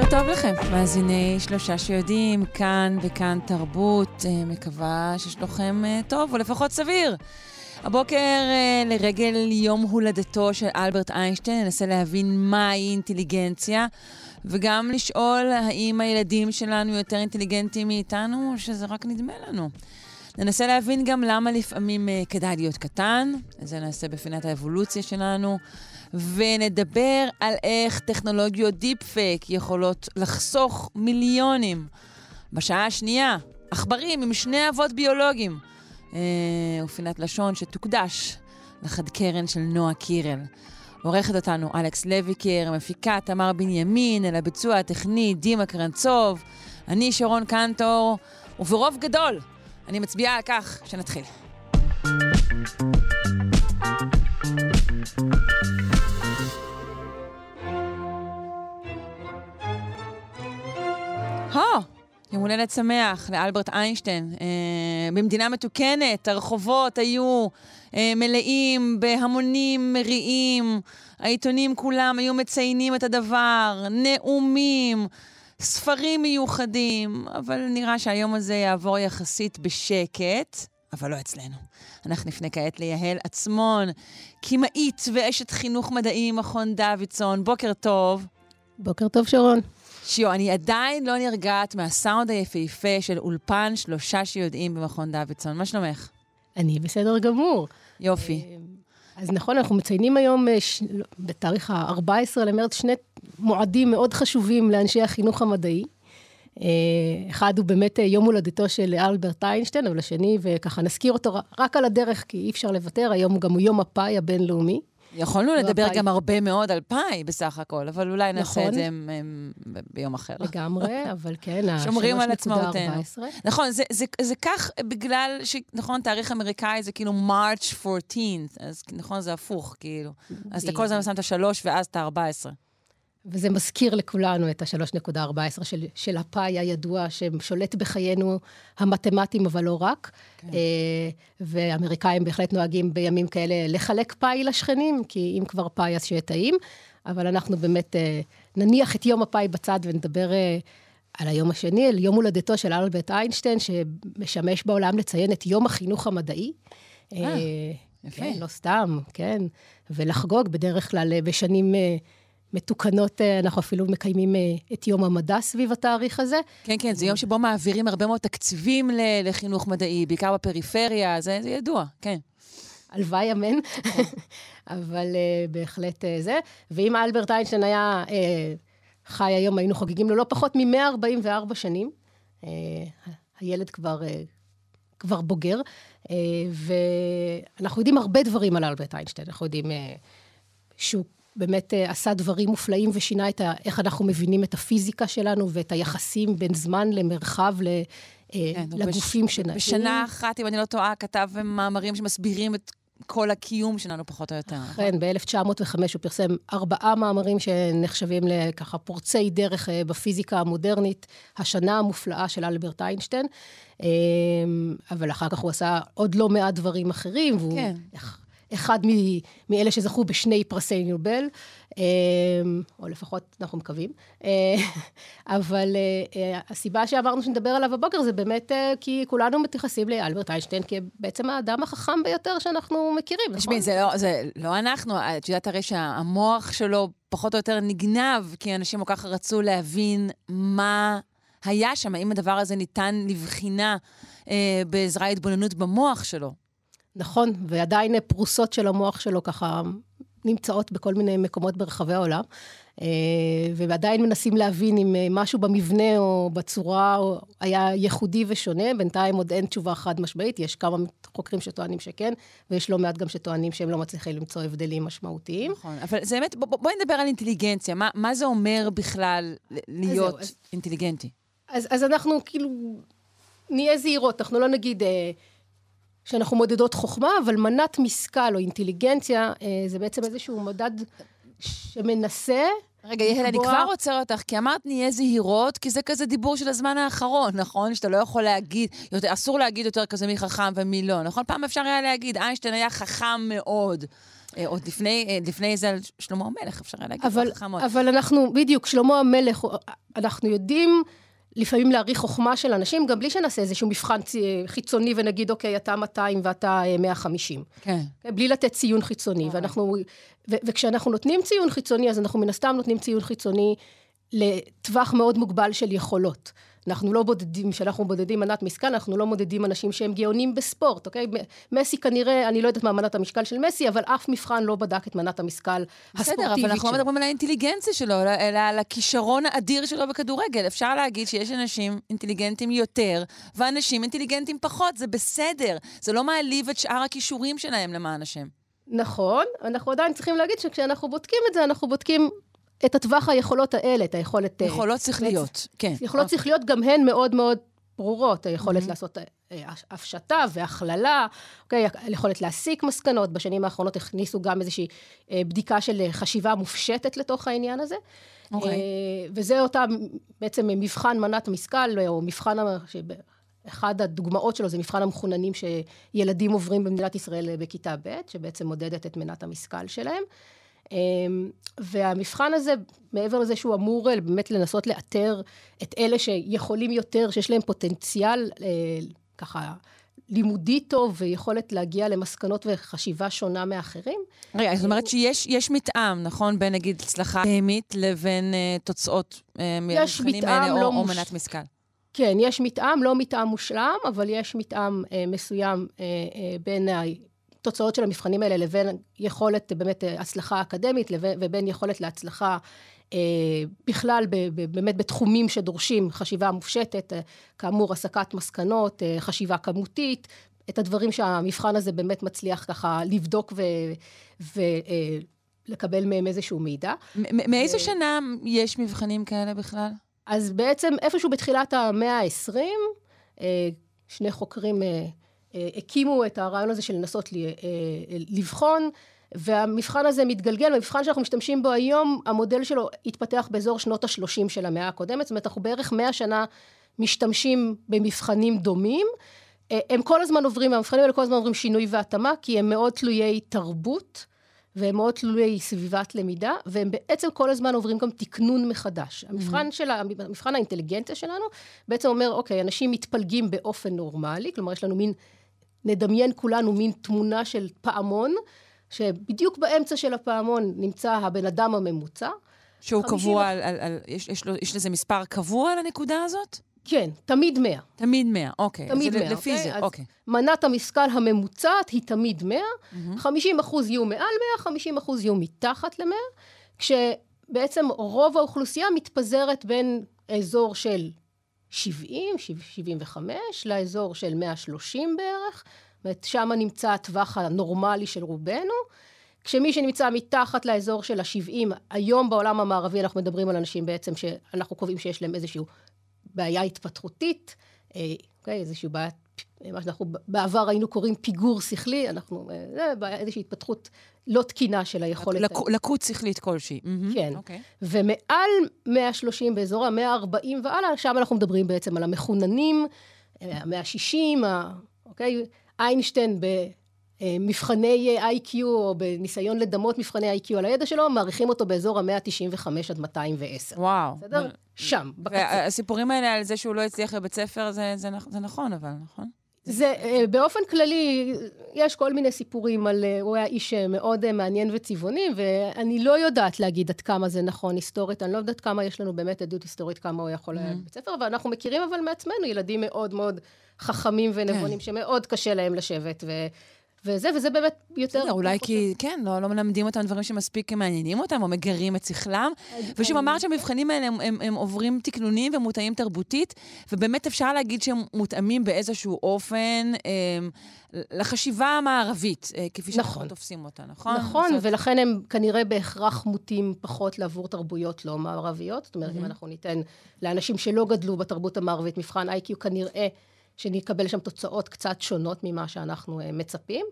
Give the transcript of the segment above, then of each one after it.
בוקר טוב לכם, מאזיני שלושה שיודעים, כאן וכאן תרבות, אה, מקווה ששלוכם אה, טוב, או לפחות סביר. הבוקר, אה, לרגל יום הולדתו של אלברט איינשטיין, ננסה להבין מהי אינטליגנציה, וגם לשאול האם הילדים שלנו יותר אינטליגנטים מאיתנו, או שזה רק נדמה לנו. ננסה להבין גם למה לפעמים כדאי להיות קטן, זה נעשה בפינת האבולוציה שלנו, ונדבר על איך טכנולוגיות deepfake יכולות לחסוך מיליונים. בשעה השנייה, עכברים עם שני אבות ביולוגיים, uh, ופינת לשון שתוקדש לחד קרן של נועה קירל. עורכת אותנו אלכס לויקר, מפיקה תמר בנימין, אל הביצוע הטכני דימה קרנצוב, אני שרון קנטור, וברוב גדול אני מצביעה על כך שנתחיל. הו, יום הולדת שמח לאלברט איינשטיין. אה, במדינה מתוקנת, הרחובות היו אה, מלאים בהמונים מריעים, העיתונים כולם היו מציינים את הדבר, נאומים. ספרים מיוחדים, אבל נראה שהיום הזה יעבור יחסית בשקט, אבל לא אצלנו. אנחנו נפנה כעת ליהל עצמון, קימאית ואשת חינוך מדעי מכון דוידסון. בוקר טוב. בוקר טוב, שרון. שיו, אני עדיין לא נרגעת מהסאונד היפהפה של אולפן שלושה שיודעים במכון דוידסון. מה שלומך? אני בסדר גמור. יופי. אה, אז נכון, אנחנו מציינים היום, אה, ש... בתאריך ה-14 למרץ, שני מועדים מאוד חשובים לאנשי החינוך המדעי. אה, אחד הוא באמת יום הולדתו של אלברט איינשטיין, אבל השני, וככה נזכיר אותו רק על הדרך, כי אי אפשר לוותר, היום הוא גם יום הפאי הבינלאומי. יכולנו לדבר הפאי. גם הרבה מאוד על פאי בסך הכל, אבל אולי נעשה נכון. את זה הם, הם, ביום אחר. לגמרי, אבל כן, ה-3.14. שומרים על עצמאותנו. נכון, זה, זה, זה כך בגלל ש... נכון, תאריך אמריקאי זה כאילו March 14, אז נכון, זה הפוך, כאילו. אז אתה כל הזמן שם את השלוש ואז את ה-14. וזה מזכיר לכולנו את ה-3.14 של, של הפאי הידוע, ששולט בחיינו המתמטיים, אבל לא רק. כן. אה, ואמריקאים בהחלט נוהגים בימים כאלה לחלק פאי לשכנים, כי אם כבר פאי אז שיהיה טעים. אבל אנחנו באמת אה, נניח את יום הפאי בצד ונדבר אה, על היום השני, על יום הולדתו של אלברט איינשטיין, שמשמש בעולם לציין את יום החינוך המדעי. אה, יפה. כן, לא סתם, כן. ולחגוג בדרך כלל בשנים... מתוקנות, אה, אנחנו אפילו מקיימים אה, את יום המדע סביב התאריך הזה. כן, כן, זה יום שבו מעבירים הרבה מאוד תקציבים לחינוך מדעי, בעיקר בפריפריה, זה, זה ידוע, כן. הלוואי, אמן. אבל uh, בהחלט uh, זה. ואם אלברט איינשטיין היה uh, חי היום, היינו חוגגים לו לא פחות מ-144 שנים. Uh, הילד כבר, uh, כבר בוגר, uh, ואנחנו יודעים הרבה דברים על אלברט איינשטיין. אנחנו יודעים uh, שהוא באמת אה, עשה דברים מופלאים ושינה את ה, איך אנחנו מבינים את הפיזיקה שלנו ואת היחסים בין זמן למרחב, ל, אה, כן, לגופים בש, שנעים. בשנה אחת, אם אני לא טועה, כתב מאמרים שמסבירים את כל הקיום שלנו, פחות או יותר. כן, ב-1905 הוא פרסם ארבעה מאמרים שנחשבים לככה פורצי דרך אה, בפיזיקה המודרנית, השנה המופלאה של אלברט איינשטיין. אבל אחר כך הוא עשה עוד לא מעט דברים אחרים, והוא... כן. אחד מאלה שזכו בשני פרסי נובל, אמ, או לפחות אנחנו מקווים. אה, אבל אה, הסיבה שאמרנו שנדבר עליו הבוקר זה באמת אה, כי כולנו מתייחסים לאלברט איינשטיין כבעצם האדם החכם ביותר שאנחנו מכירים, נכון? תשמעי, זה, לא, זה לא אנחנו, את יודעת הרי שהמוח שלו פחות או יותר נגנב, כי אנשים כל כך רצו להבין מה היה שם, האם הדבר הזה ניתן לבחינה אה, בעזרה התבוננות במוח שלו. נכון, ועדיין פרוסות של המוח שלו ככה נמצאות בכל מיני מקומות ברחבי העולם, אה, ועדיין מנסים להבין אם אה, משהו במבנה או בצורה היה ייחודי ושונה. בינתיים עוד אין תשובה חד משמעית, יש כמה חוקרים שטוענים שכן, ויש לא מעט גם שטוענים שהם לא מצליחים למצוא הבדלים משמעותיים. נכון, אבל זה באמת, בואי בוא נדבר על אינטליגנציה. מה, מה זה אומר בכלל להיות אז אינטליגנטי? אז, אז אנחנו כאילו נהיה זהירות, אנחנו לא נגיד... אה, שאנחנו מודדות חוכמה, אבל מנת משכל או אינטליגנציה אה, זה בעצם איזשהו מדד שמנסה רגע, יהל, אני כבר עוצר אותך, כי אמרת נהיה זהירות, כי זה כזה דיבור של הזמן האחרון, נכון? שאתה לא יכול להגיד, יותר, אסור להגיד יותר כזה מי חכם ומי לא, נכון? פעם אפשר היה להגיד, איינשטיין היה חכם מאוד. אה, עוד לפני, אה, לפני זה על שלמה המלך אפשר היה להגיד, אבל, חכם מאוד. אבל אנחנו, בדיוק, שלמה המלך, אנחנו יודעים לפעמים להעריך חוכמה של אנשים, גם בלי שנעשה איזשהו מבחן חיצוני ונגיד, אוקיי, אתה 200 ואתה אה, 150. כן. בלי לתת ציון חיצוני. אוקיי. ואנחנו, ו, וכשאנחנו נותנים ציון חיצוני, אז אנחנו מן הסתם נותנים ציון חיצוני לטווח מאוד מוגבל של יכולות. אנחנו לא בודדים, כשאנחנו בודדים מנת משכל, אנחנו לא מודדים אנשים שהם גאונים בספורט, אוקיי? מסי כנראה, אני לא יודעת מה מנת המשקל של מסי, אבל אף מבחן לא בדק את מנת המשקל הספורטיבית בסדר, אבל אנחנו לא שלו. מדברים על האינטליגנציה שלו, אלא על הכישרון האדיר שלו בכדורגל. אפשר להגיד שיש אנשים אינטליגנטים יותר, ואנשים אינטליגנטים פחות, זה בסדר. זה לא מעליב את שאר הכישורים שלהם, למען השם. נכון, אנחנו עדיין צריכים להגיד שכשאנחנו בודקים את זה, אנחנו בודקים את הטווח היכולות האלה, את היכולת... אה, יכולות שכליות, כן. יכולות. שכליות גם הן מאוד מאוד ברורות, היכולת לעשות אה, הפשטה והכללה, אוקיי, היכולת להסיק מסקנות, בשנים האחרונות הכניסו גם איזושהי אה, בדיקה של אה, חשיבה מופשטת לתוך העניין הזה. אוקיי. אה, וזה אותה בעצם מבחן מנת משכל, או מבחן, אחד הדוגמאות שלו זה מבחן המחוננים שילדים עוברים במדינת ישראל אה, בכיתה ב', שבעצם מודדת את מנת המשכל שלהם. אמ, והמבחן הזה, מעבר לזה שהוא אמור אה, באמת לנסות לאתר את אלה שיכולים יותר, שיש להם פוטנציאל אה, ככה לימודי טוב ויכולת להגיע למסקנות וחשיבה שונה מאחרים, רגע, זאת אומרת שיש יש מתאם, נכון? בין נגיד הצלחה בהמית לבין אה, תוצאות אה, מהמבחנים האלה, לא או, או מוש- מנת משכל. כן, יש מתאם, לא מתאם מושלם, אבל יש מתאם אה, מסוים אה, אה, בין התוצאות של המבחנים האלה לבין יכולת, אה, באמת, אה, הצלחה אקדמית, ובין יכולת להצלחה אה, בכלל, באמת בתחומים שדורשים חשיבה מופשטת, אה, כאמור, הסקת מסקנות, אה, חשיבה כמותית, את הדברים שהמבחן הזה באמת מצליח ככה לבדוק ולקבל מהם איזשהו מידע. מאיזו שנה יש מבחנים כאלה בכלל? אז בעצם איפשהו בתחילת המאה ה-20, אה, שני חוקרים אה, אה, הקימו את הרעיון הזה של לנסות אה, לבחון, והמבחן הזה מתגלגל, המבחן שאנחנו משתמשים בו היום, המודל שלו התפתח באזור שנות ה-30 של המאה הקודמת, זאת אומרת, אנחנו בערך 100 שנה משתמשים במבחנים דומים. אה, הם כל הזמן עוברים, המבחנים האלה כל הזמן עוברים שינוי והתאמה, כי הם מאוד תלויי תרבות. והם מאוד תלויי סביבת למידה, והם בעצם כל הזמן עוברים גם תקנון מחדש. המבחן של, ה- מבחן האינטליגנציה שלנו בעצם אומר, אוקיי, אנשים מתפלגים באופן נורמלי, כלומר, יש לנו מין, נדמיין כולנו מין תמונה של פעמון, שבדיוק באמצע של הפעמון נמצא הבן אדם הממוצע. שהוא 50 קבוע על... על, על יש, יש, לו, יש לזה מספר קבוע לנקודה הזאת? כן, תמיד 100. תמיד 100, אוקיי. תמיד אז 100, לפי אוקיי? זה, אז אוקיי. מנת המשכל הממוצעת היא תמיד 100, 50 אחוז יהיו מעל 100, 50 אחוז יהיו מתחת ל-100, כשבעצם רוב האוכלוסייה מתפזרת בין אזור של 70, 75, לאזור של 130 בערך, זאת אומרת, שם נמצא הטווח הנורמלי של רובנו. כשמי שנמצא מתחת לאזור של ה-70, היום בעולם המערבי אנחנו מדברים על אנשים בעצם שאנחנו קובעים שיש להם איזושהי בעיה התפתחותית, אה, אוקיי, איזושהי בעיה, מה שאנחנו בעבר היינו קוראים פיגור שכלי, אנחנו, אה, זה איזושהי התפתחות לא תקינה של היכולת. לקו- לקות שכלית כלשהי. כן. אוקיי. ומעל 130 באזור ה-140 והלאה, שם אנחנו מדברים בעצם על המחוננים, אה, המאה ה-60, ה- אוקיי? איינשטיין במבחני איי-קיו, או בניסיון לדמות מבחני איי-קיו על הידע שלו, מעריכים אותו באזור ה-195 עד 210. וואו. בסדר? שם, בקצה. והסיפורים האלה על זה שהוא לא הצליח בבית ספר, זה, זה, זה נכון, אבל, נכון? זה, אה, באופן כללי, יש כל מיני סיפורים על, אה, הוא היה איש אה, מאוד אה, מעניין וצבעוני, ואני לא יודעת להגיד עד כמה זה נכון היסטורית, אני לא יודעת כמה יש לנו באמת עדות היסטורית, כמה הוא יכול היה בבית ספר, ואנחנו מכירים אבל מעצמנו ילדים מאוד מאוד חכמים ונבונים, שמאוד קשה להם לשבת, ו... וזה, וזה באמת יותר... בסדר, אולי כי, כן, לא, לא מלמדים אותם דברים שמספיק מעניינים אותם, או מגרים את שכלם. ושוב, אמרת שהמבחנים האלה הם, הם, הם עוברים תקנונים ומותאמים תרבותית, ובאמת אפשר להגיד שהם מותאמים באיזשהו אופן אה, לחשיבה המערבית, אה, כפי שאנחנו נכון. תופסים אותה, נכון? נכון, זאת- ולכן הם כנראה בהכרח מוטים פחות לעבור תרבויות לא מערביות. זאת אומרת, אם אנחנו ניתן לאנשים שלא גדלו בתרבות המערבית מבחן איי-קיו, כנראה שנקבל שם תוצאות קצת שונות ממה שאנחנו מצפים,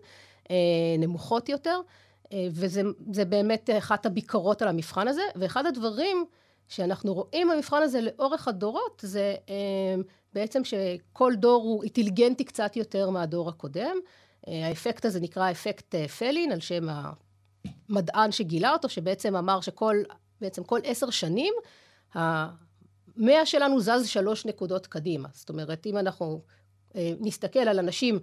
נמוכות יותר, וזה באמת אחת הביקורות על המבחן הזה, ואחד הדברים שאנחנו רואים במבחן הזה לאורך הדורות, זה בעצם שכל דור הוא אינטליגנטי קצת יותר מהדור הקודם. האפקט הזה נקרא אפקט פלין, על שם המדען שגילה אותו, שבעצם אמר שכל, בעצם כל עשר שנים, המאה שלנו זז שלוש נקודות קדימה. זאת אומרת, אם אנחנו נסתכל על אנשים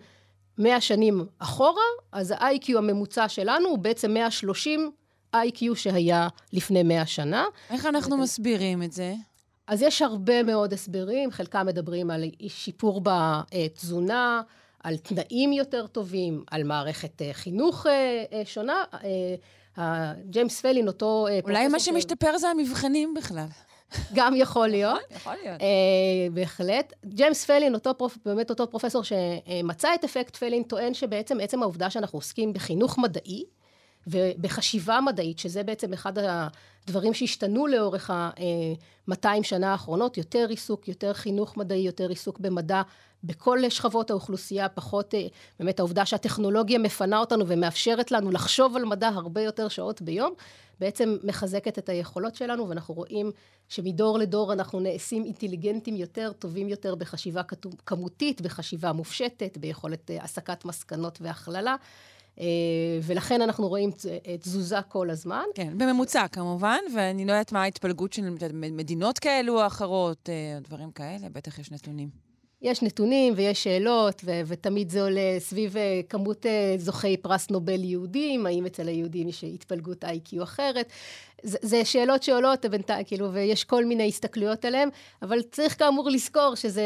מאה שנים אחורה, אז ה-IQ הממוצע שלנו הוא בעצם 130 IQ שהיה לפני מאה שנה. איך אנחנו מסבירים את זה? אז יש הרבה מאוד הסברים, חלקם מדברים על שיפור בתזונה, על תנאים יותר טובים, על מערכת חינוך שונה. ג'יימס פלין, אותו. אולי מה שמשתפר זה המבחנים בכלל. גם יכול להיות. יכול להיות. בהחלט. ג'יימס פלין, אותו פרופ... באמת אותו פרופסור שמצא את אפקט פלין, טוען שבעצם עצם העובדה שאנחנו עוסקים בחינוך מדעי, ובחשיבה מדעית, שזה בעצם אחד הדברים שהשתנו לאורך ה-200 שנה האחרונות, יותר עיסוק, יותר חינוך מדעי, יותר עיסוק במדע, בכל שכבות האוכלוסייה, פחות באמת העובדה שהטכנולוגיה מפנה אותנו ומאפשרת לנו לחשוב על מדע הרבה יותר שעות ביום, בעצם מחזקת את היכולות שלנו, ואנחנו רואים שמדור לדור אנחנו נעשים אינטליגנטים יותר, טובים יותר בחשיבה כמותית, בחשיבה מופשטת, ביכולת הסקת מסקנות והכללה. ולכן אנחנו רואים תזוזה כל הזמן. כן, בממוצע כמובן, ואני לא יודעת מה ההתפלגות של מדינות כאלו או אחרות, דברים כאלה, בטח יש נתונים. יש נתונים ויש שאלות, ו- ותמיד זה עולה סביב כמות זוכי פרס נובל יהודים, האם אצל היהודים יש התפלגות איי-קיו אחרת. זה, זה שאלות שעולות, בינתיים, כאילו, ויש כל מיני הסתכלויות עליהן, אבל צריך כאמור לזכור שזה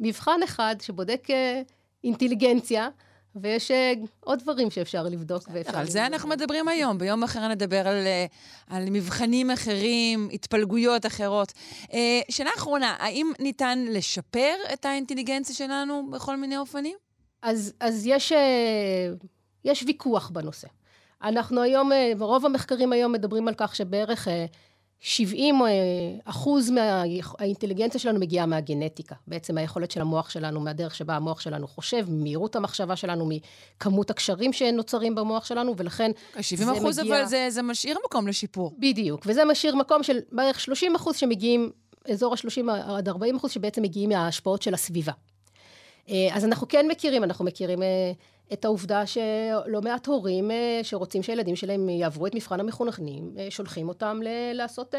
מבחן אחד שבודק אינטליגנציה. ויש עוד דברים שאפשר לבדוק ואפשר... על זה אנחנו מדברים היום. ביום אחר נדבר על, על מבחנים אחרים, התפלגויות אחרות. שאלה אחרונה, האם ניתן לשפר את האינטליגנציה שלנו בכל מיני אופנים? אז, אז יש, יש ויכוח בנושא. אנחנו היום, רוב המחקרים היום מדברים על כך שבערך 70 אחוז מהאינטליגנציה שלנו מגיעה מהגנטיקה. בעצם היכולת של המוח שלנו, מהדרך שבה המוח שלנו חושב, ממהירות המחשבה שלנו, מכמות הקשרים שנוצרים במוח שלנו, ולכן 70 אחוז, מגיע... אבל זה, זה משאיר מקום לשיפור. בדיוק, וזה משאיר מקום של בערך 30 אחוז שמגיעים, אזור ה-30 עד 40 אחוז, שבעצם מגיעים מההשפעות של הסביבה. אז אנחנו כן מכירים, אנחנו מכירים את העובדה שלא מעט הורים שרוצים שהילדים שלהם יעברו את מבחן המחוננים, שולחים אותם לעשות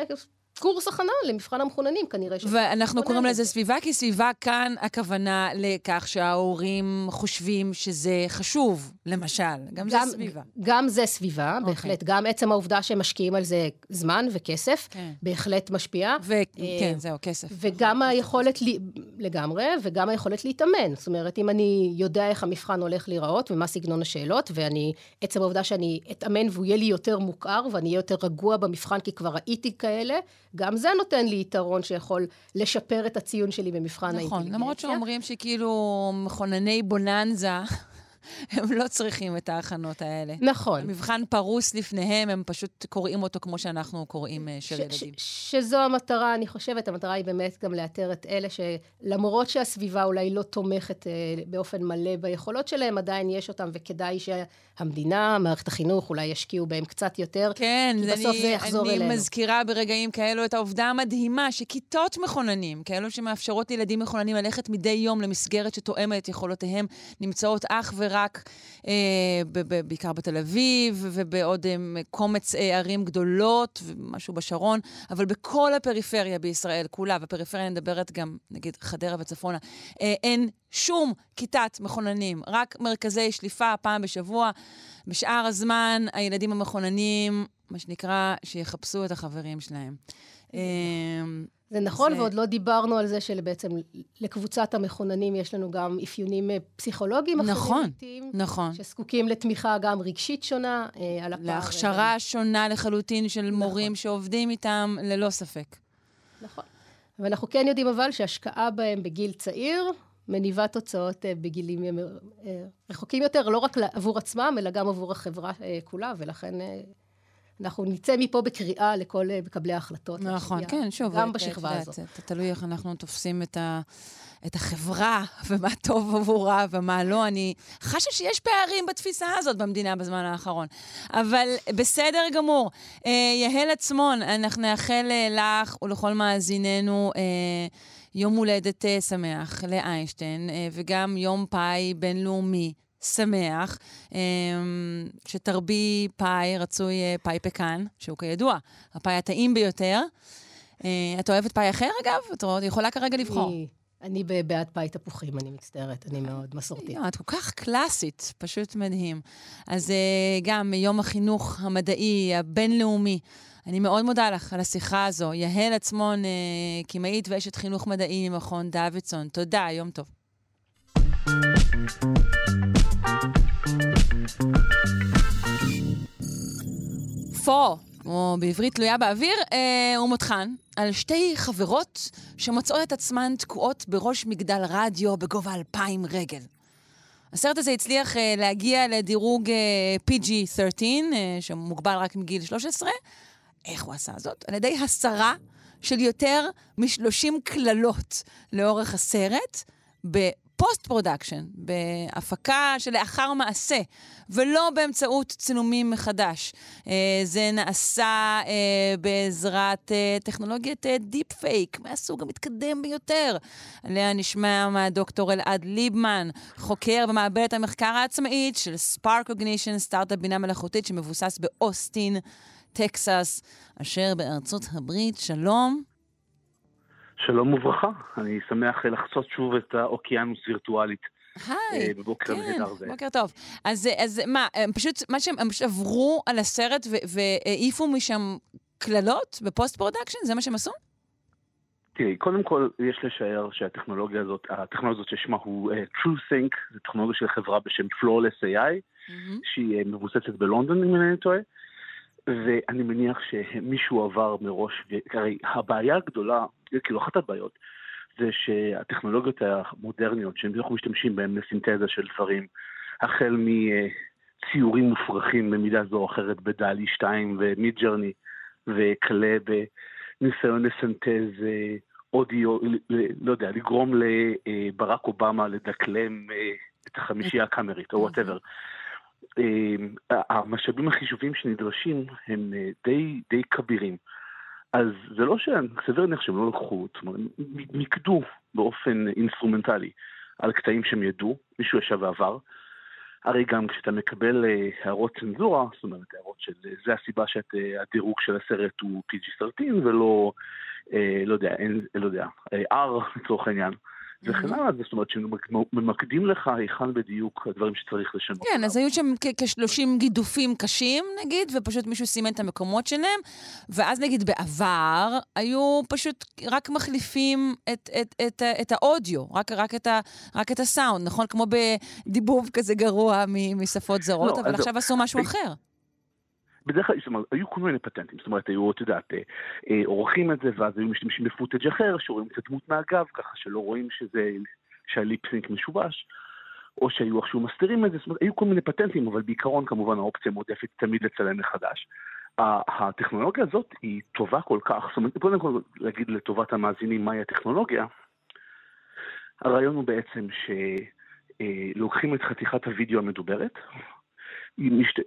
קורס הכנה למבחן המחוננים, כנראה. ואנחנו קוראים לזה סביבה, כי סביבה כאן הכוונה לכך שההורים חושבים שזה חשוב, למשל. גם, גם זה סביבה. גם זה סביבה, okay. בהחלט. גם עצם העובדה שהם משקיעים על זה זמן וכסף, כן. בהחלט משפיע. וכן, זהו, כסף. וגם היכולת, לי... לגמרי, וגם היכולת להתאמן. זאת אומרת, אם אני יודע איך המבחן הולך להיראות ומה סגנון השאלות, ואני, עצם העובדה שאני אתאמן והוא יהיה לי יותר מוכר, ואני אהיה יותר רגוע במבחן, כי כבר ראיתי כאלה, גם זה נותן לי יתרון שיכול לשפר את הציון שלי במבחן נכון, האינטליגנציה. נכון, למרות שאומרים שכאילו מכונני בוננזה, הם לא צריכים את ההכנות האלה. נכון. המבחן פרוס לפניהם, הם פשוט קוראים אותו כמו שאנחנו קוראים של ש- ילדים. ש- שזו המטרה, אני חושבת, המטרה היא באמת גם לאתר את אלה שלמרות שהסביבה אולי לא תומכת אה, באופן מלא ביכולות שלהם, עדיין יש אותם, וכדאי שהמדינה, מערכת החינוך, אולי ישקיעו בהם קצת יותר, כן, כי בסוף אני, זה יחזור אני אלינו. אני מזכירה ברגעים כאלו את העובדה המדהימה שכיתות מכוננים, כאלו שמאפשרות לילדים מכוננים ללכת מדי יום למסגרת שתואמת את יכולותיהם, נמצאות אך ורק רק אה, ב- ב- בעיקר בתל אביב ובעוד אה, קומץ אה, ערים גדולות ומשהו בשרון, אבל בכל הפריפריה בישראל, כולה, והפריפריה מדברת גם, נגיד, חדרה וצפונה, אה, אין שום כיתת מכוננים, רק מרכזי שליפה פעם בשבוע. בשאר הזמן, הילדים המכוננים, מה שנקרא, שיחפשו את החברים שלהם. אה, זה נכון, זה... ועוד לא דיברנו על זה שבעצם לקבוצת המכוננים יש לנו גם אפיונים פסיכולוגיים נכון, אחרים. נכון. שזקוקים לתמיכה גם רגשית שונה אה, על הפער. להכשרה רגע. שונה לחלוטין של נכון. מורים שעובדים איתם, ללא ספק. נכון. ואנחנו כן יודעים אבל שהשקעה בהם בגיל צעיר מניבה תוצאות אה, בגילים אה, רחוקים יותר, לא רק עבור עצמם, אלא גם עבור החברה אה, כולה, ולכן... אה, אנחנו נצא מפה בקריאה לכל אה, מקבלי ההחלטות. נכון, להשקיע כן, שוב, גם את- בשכבה את הזאת. זה תלוי איך אנחנו תופסים את, ה, את החברה, ומה טוב עבורה ומה לא. אני חשה שיש פערים בתפיסה הזאת במדינה בזמן האחרון. אבל בסדר גמור. אה, יהל עצמון, אנחנו נאחל אה, לך ולכל מאזיננו אה, יום הולדת אה, שמח לאיינשטיין, אה, וגם יום פאי בינלאומי. שמח, אה, שתרבי פאי, רצוי אה, פאי פקן, שהוא כידוע הפאי הטעים ביותר. אה, את אוהבת פאי אחר, אגב? את יכולה כרגע לבחור. אני- בעד פאי תפוחים, אני מצטערת, אני מאוד מסורתית. יואו, את כל כך קלאסית, פשוט מדהים. אז אה, גם יום החינוך המדעי הבינלאומי, אני מאוד מודה לך על השיחה הזו. יהל עצמון, אה, כימאית ואשת חינוך מדעי ממכון דוידסון. תודה, יום טוב. Fall, או בעברית תלויה באוויר, אה, הוא מותחן על שתי חברות שמוצאות את עצמן תקועות בראש מגדל רדיו בגובה אלפיים רגל. הסרט הזה הצליח אה, להגיע לדירוג אה, PG-13, אה, שמוגבל רק מגיל 13. איך הוא עשה זאת? על ידי הסרה של יותר מ-30 קללות לאורך הסרט, ב post production, בהפקה שלאחר מעשה, ולא באמצעות צילומים מחדש. אה, זה נעשה אה, בעזרת אה, טכנולוגיית deepfake, מהסוג המתקדם ביותר. עליה נשמע מהדוקטור אלעד ליבמן, חוקר במעבדת המחקר העצמאית של SparkCognition, סטארט-אפ בינה מלאכותית שמבוסס באוסטין, טקסס, אשר בארצות הברית. שלום. שלום וברכה, אני שמח לחצות שוב את האוקיינוס וירטואלית היי. אה, בבוקר נהדר זה. בוקר טוב. אז, אז מה, הם פשוט, מה שהם הם פשוט עברו על הסרט והעיפו משם קללות בפוסט פרודקשן? זה מה שהם עשו? תראי, קודם כל יש לשער שהטכנולוגיה הזאת, הטכנולוגיה הזאת ששמה הוא אה, TrueSync, זו טכנולוגיה של חברה בשם Flawless AI, שהיא אה, מבוססת בלונדון אם אני טועה, ואני מניח שמישהו עבר מראש, הרי הבעיה הגדולה, כאילו אחת הבעיות, זה שהטכנולוגיות המודרניות שאנחנו משתמשים בהן לסינתזה של דברים, החל מציורים מופרכים במידה זו או אחרת ב DALL-E 2 ו Midjourney, וכלה בניסיון לסנטז אה, אודיו, לא יודע, לגרום לברק אובמה לדקלם אה, את החמישייה הקאמרית או whatever. המשאבים החישוביים שנדרשים הם אה, די, די כבירים. אז זה לא שסביר להניח שהם לא לקחו, זאת אומרת, מיקדו באופן אינסטרומנטלי על קטעים שהם ידעו, מישהו ישב ועבר. הרי גם כשאתה מקבל אה, הערות צנזורה, זאת אומרת הערות של אה, זה הסיבה שהדירוג של הסרט הוא PG-13 ולא, לא יודע, אין, לא יודע, R לצורך העניין. וכן הלאה, זאת אומרת שממקדים לך היכן בדיוק הדברים שצריך לשנות. כן, אז היו שם כ- כ-30 גידופים קשים, נגיד, ופשוט מישהו סימן את המקומות שלהם, ואז נגיד בעבר היו פשוט רק מחליפים את, את, את, ה- את האודיו, רק, רק, את ה, רק את הסאונד, נכון? כמו בדיבוב כזה גרוע משפות זרות, לא, אבל עכשיו. עשו משהו אחר. בדרך כלל, זאת אומרת, היו כל מיני פטנטים, זאת אומרת, היו, את יודעת, אה, אה, עורכים את זה, ואז היו משתמשים בפוטאג' אחר, שרואים את הדמות מהגב, ככה שלא רואים שזה, שהליפסינק משובש, או שהיו איכשהו מסתירים את זה, זאת אומרת, היו כל מיני פטנטים, אבל בעיקרון, כמובן, האופציה מועדפת תמיד לצלם מחדש. הטכנולוגיה הזאת היא טובה כל כך, זאת אומרת, קודם כל להגיד לטובת המאזינים מהי הטכנולוגיה. הרעיון הוא בעצם שלוקחים את חתיכת הוידאו המדוברת,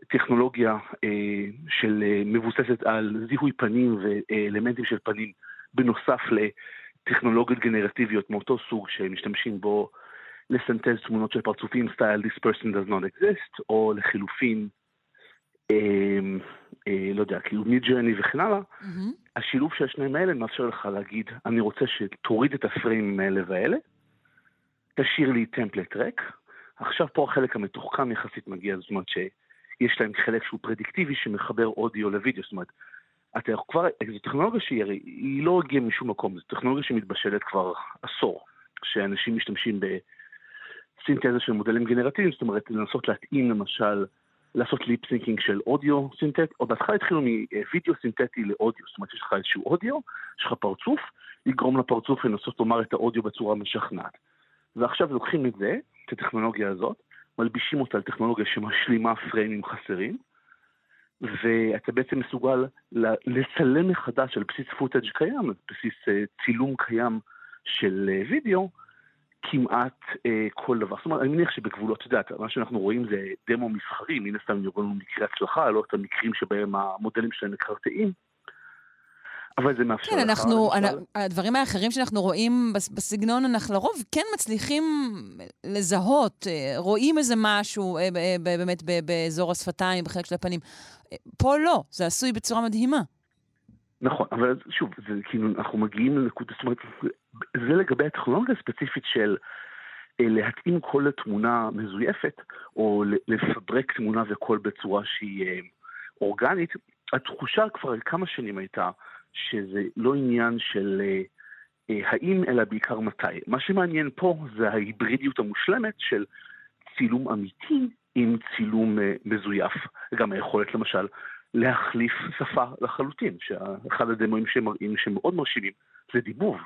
טכנולוגיה אה, של אה, מבוססת על זיהוי פנים ואלמנטים של פנים, בנוסף לטכנולוגיות גנרטיביות מאותו סוג שמשתמשים בו לסנטז תמונות של פרצופים סטייל This person does not exist, או לחילופין, אה, אה, לא יודע, כאילו מיד-ג'רני וכן הלאה. מהמם. השילוב של השניים האלה מאפשר לך להגיד, אני רוצה שתוריד את הפריימים האלה והאלה, תשאיר לי טמפלט ריק, עכשיו פה החלק המתוחכם יחסית מגיע, זאת אומרת שיש להם חלק שהוא פרדיקטיבי שמחבר אודיו לוידאו, זאת אומרת, אתה כבר, זו טכנולוגיה שהיא הרי, היא לא הגיעה משום מקום, זו טכנולוגיה שמתבשלת כבר עשור, שאנשים משתמשים בסינתזה של מודלים גנרטיביים, זאת אומרת, לנסות להתאים למשל, לעשות lip syncing של אודיו סינתטי, או בהתחלה התחילו מווידאו סינתטי לאודיו, זאת אומרת, יש לך איזשהו אודיו, יש לך פרצוף, לגרום לפרצוף לנסות לומר את האודיו בצורה משכנעת. ועכשיו לוקחים את זה, את הטכנולוגיה הזאת, מלבישים אותה על טכנולוגיה שמשלימה פריימים חסרים, ואתה בעצם מסוגל לצלם מחדש על בסיס footage קיים, בסיס אה, צילום קיים של אה, וידאו, כמעט אה, כל דבר. זאת אומרת, אני מניח שבגבולות, את יודעת, מה שאנחנו רואים זה דמו מסחרי, מן הסתם יראו לנו מקרי הצלחה, לא את המקרים שבהם המודלים שלהם מקרטעים. אבל זה מאפשר כן, לך... אנחנו, למשל... הדברים האחרים שאנחנו רואים בסגנון, אנחנו לרוב כן מצליחים לזהות, אה, רואים איזה משהו אה, באמת באזור השפתיים, בחלק של הפנים. פה לא, זה עשוי בצורה מדהימה. נכון, אבל שוב, זה כאילו, אנחנו מגיעים לנקודה, זאת אומרת, זה לגבי הטכנולוגיה הספציפית של אה, להתאים קול לתמונה מזויפת, או לפברק תמונה וקול בצורה שהיא אורגנית. התחושה כבר כמה שנים הייתה שזה לא עניין של אה, אה, האם, אלא בעיקר מתי. מה שמעניין פה זה ההיברידיות המושלמת של צילום אמיתי עם צילום אה, מזויף. גם היכולת למשל להחליף שפה לחלוטין, שאחד הדמוים שמראים שמאוד מרשימים זה דיבוב.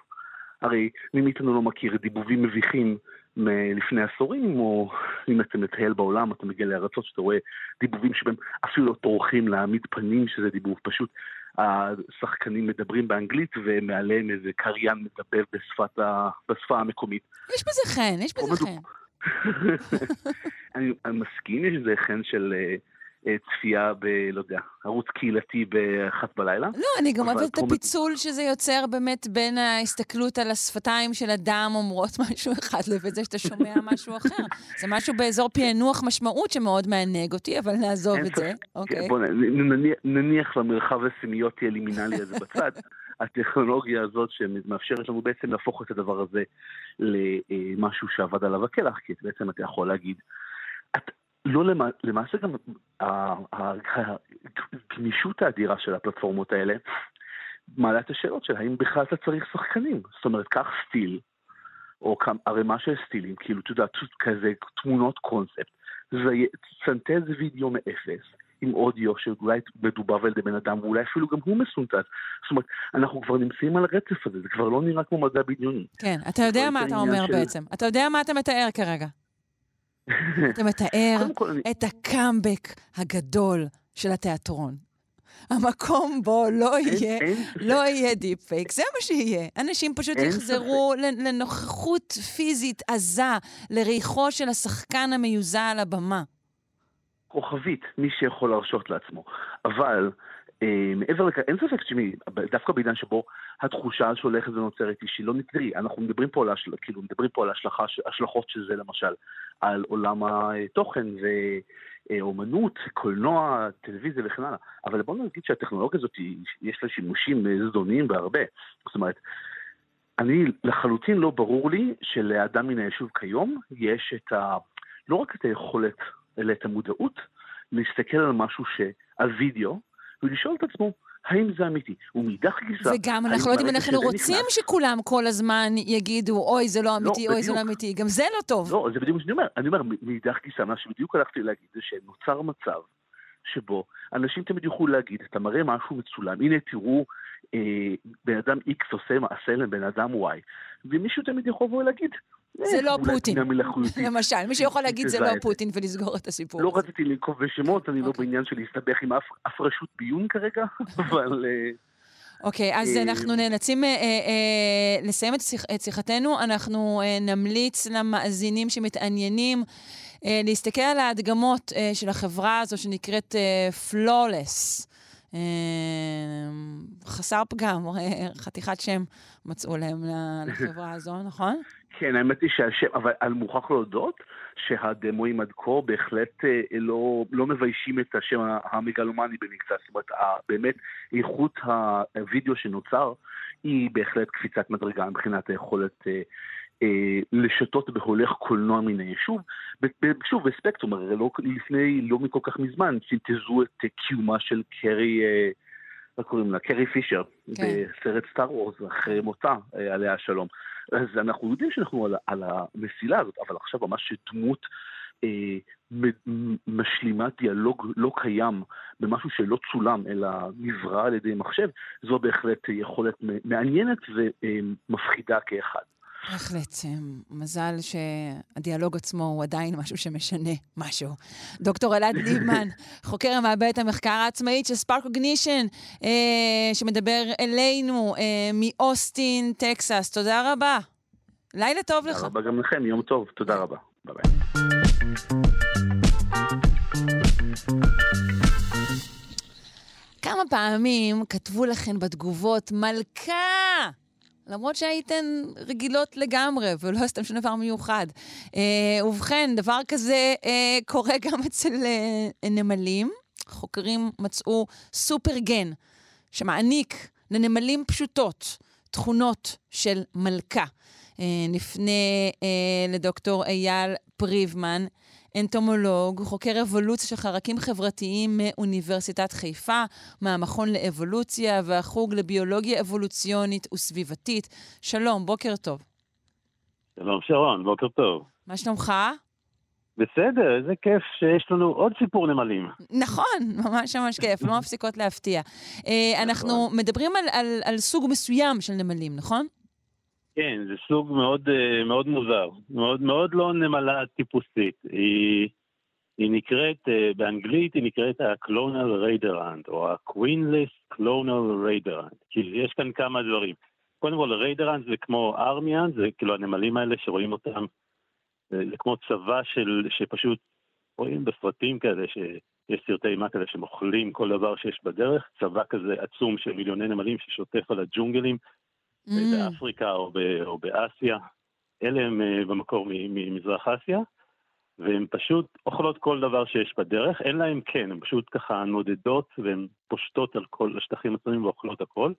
הרי מי מאיתנו לא מכיר דיבובים מביכים מלפני עשורים, או אם אתה מטייל בעולם, אתה מגיע לארצות שאתה רואה דיבובים שבהם אפילו לא טורחים להעמיד פנים שזה דיבוב, פשוט השחקנים מדברים באנגלית ומעליהם איזה קריין מדבב בשפת ה... בשפה המקומית. יש בזה חן, יש בזה חן. אני, אני מסכים, יש איזה חן של... Uh, צפייה ב... לא יודע, ערוץ קהילתי באחת בלילה. לא, אני גם אוהבת את הפיצול שזה יוצר באמת בין ההסתכלות על השפתיים של אדם אומרות משהו אחד לבין זה שאתה שומע משהו אחר. זה משהו באזור פענוח משמעות שמאוד מענג אותי, אבל נעזוב את זה. אוקיי. בוא נניח למרחב הסמיוטי אלימינלי הזה בצד. הטכנולוגיה הזאת שמאפשרת לנו בעצם להפוך את הדבר הזה למשהו שעבד עליו הקלח, כי בעצם אתה יכול להגיד, לא, למעשה גם הגמישות האדירה של הפלטפורמות האלה מעלה את השאלות של האם בכלל אתה צריך שחקנים. זאת אומרת, קח סטיל, או ערימה של סטילים, כאילו, אתה יודע, כזה תמונות קונספט, סנטז וידאו מאפס, עם אודיו שאולי מדובר על ידי בן אדם, ואולי אפילו גם הוא מסונטז. זאת אומרת, אנחנו כבר נמצאים על הרצף הזה, זה כבר לא נראה כמו מדע בדיוני. כן, אתה יודע מה אתה אומר של... בעצם. אתה יודע מה אתה מתאר כרגע. אתה מתאר את הקאמבק הגדול של התיאטרון. המקום בו לא יהיה, לא יהיה deep fake, זה מה שיהיה. אנשים פשוט יחזרו לנוכחות פיזית עזה, לריחו של השחקן המיוזע על הבמה. כוכבית, מי שיכול להרשות לעצמו. אבל מעבר לכך, אין ספק שמי, דווקא בעידן שבו התחושה שהולכת ונוצרת היא שהיא לא נקרי, אנחנו מדברים פה על, השל, כאילו, מדברים פה על השלכה, השלכות של זה למשל, על עולם התוכן ואומנות, קולנוע, טלוויזיה וכן הלאה, אבל בואו נגיד שהטכנולוגיה הזאת, יש לה שימושים זדוניים בהרבה. זאת אומרת, אני לחלוטין לא ברור לי שלאדם מן היישוב כיום יש את ה... לא רק את היכולת, אלא את המודעות להסתכל על משהו ש... על וידאו, ולשאול את עצמו, האם זה אמיתי? ומאידך גיסא... וגם אנחנו לא יודעים אם אנחנו רוצים נכנס... שכולם כל הזמן יגידו, אוי, זה לא, לא אמיתי, לא, אוי, בדיוק. זה לא אמיתי. גם זה לא טוב. לא, זה בדיוק מה שאני אומר. אני אומר, מאידך גיסא, מה שבדיוק הלכתי להגיד זה שנוצר מצב שבו אנשים תמיד יוכלו להגיד, אתה מראה משהו מצולם, הנה תראו, אה, בן אדם X עושה מעשה לבן אדם Y, ומישהו תמיד יכול לבוא ולהגיד, זה לא פוטין. למשל, מי שיכול להגיד זה לא פוטין ולסגור את הסיפור לא רציתי לנקוב בשמות, אני לא אוקיי. בעניין של להסתבך עם אף רשות ביון כרגע, אבל... אה, אוקיי, אז אה, אנחנו נאלצים אה, לסיים את שיחתנו. אנחנו נמליץ למאזינים שמתעניינים להסתכל על ההדגמות של החברה הזו שנקראת פלולס. חסר פגם, חתיכת שם מצאו להם לחברה הזו, נכון? כן, האמת היא שהשם, אבל אני מוכרח להודות שהדמואים עד כה בהחלט אה, לא, לא מביישים את השם המגלומני במקצת. זאת אומרת, באמת איכות הווידאו שנוצר היא בהחלט קפיצת מדרגה מבחינת היכולת אה, אה, לשתות בהולך קולנוע מן היישוב. שוב, בספקטרום, הרי לא, לפני לא מכל כך מזמן, סינתזו את קיומה של קרי... אה, איך קוראים לה? קרי פישר, כן. בסרט סטאר וורס, אחרי מותה, אה, עליה השלום. אז אנחנו יודעים שאנחנו על, על המסילה הזאת, אבל עכשיו ממש דמות אה, משלימה דיאלוג לא קיים במשהו שלא צולם, אלא נברא על ידי מחשב, זו בהחלט יכולת מעניינת ומפחידה כאחד. בהחלט. מזל שהדיאלוג עצמו הוא עדיין משהו שמשנה משהו. דוקטור אלעד ליבמן, חוקר המעבדת המחקר העצמאית של ספארק קוגנישן, אה, שמדבר אלינו אה, מאוסטין, טקסס. תודה רבה. לילה טוב לך. תודה רבה גם לכם, יום טוב. תודה רבה. ביי ביי. כמה פעמים כתבו לכן בתגובות, מלכה! למרות שהייתן רגילות לגמרי, ולא עשיתם שום דבר מיוחד. אה, ובכן, דבר כזה אה, קורה גם אצל אה, נמלים. חוקרים מצאו סופר גן, שמעניק לנמלים פשוטות תכונות של מלכה. אה, נפנה אה, לדוקטור אייל פריבמן, אנטומולוג, חוקר אבולוציה של חרקים חברתיים מאוניברסיטת חיפה, מהמכון לאבולוציה והחוג לביולוגיה אבולוציונית וסביבתית. שלום, בוקר טוב. שלום שרון, בוקר טוב. מה שלומך? בסדר, איזה כיף שיש לנו עוד סיפור נמלים. נכון, ממש ממש כיף, לא מפסיקות להפתיע. אה, אנחנו מדברים על, על, על סוג מסוים של נמלים, נכון? כן, זה סוג מאוד, אה, מאוד מוזר, מאוד, מאוד לא נמלה טיפוסית. היא, היא נקראת, אה, באנגלית היא נקראת ה-Clonal Raiderant, או ה-Queenless Clonal Raiderant, כי יש כאן כמה דברים. קודם כל, ריידרנט זה כמו ארמיאן, זה כאילו הנמלים האלה שרואים אותם, זה, זה כמו צבא של, שפשוט רואים בסרטים כאלה, שיש סרטי אימה כאלה שמוכלים כל דבר שיש בדרך, צבא כזה עצום של מיליוני נמלים ששוטף על הג'ונגלים. Mm. באפריקה או, ב, או באסיה. אלה הם uh, במקור ממזרח אסיה, והן פשוט אוכלות כל דבר שיש בדרך, אין להן כן, הן פשוט ככה נודדות והן פושטות על כל השטחים עצמם ואוכלות הכל.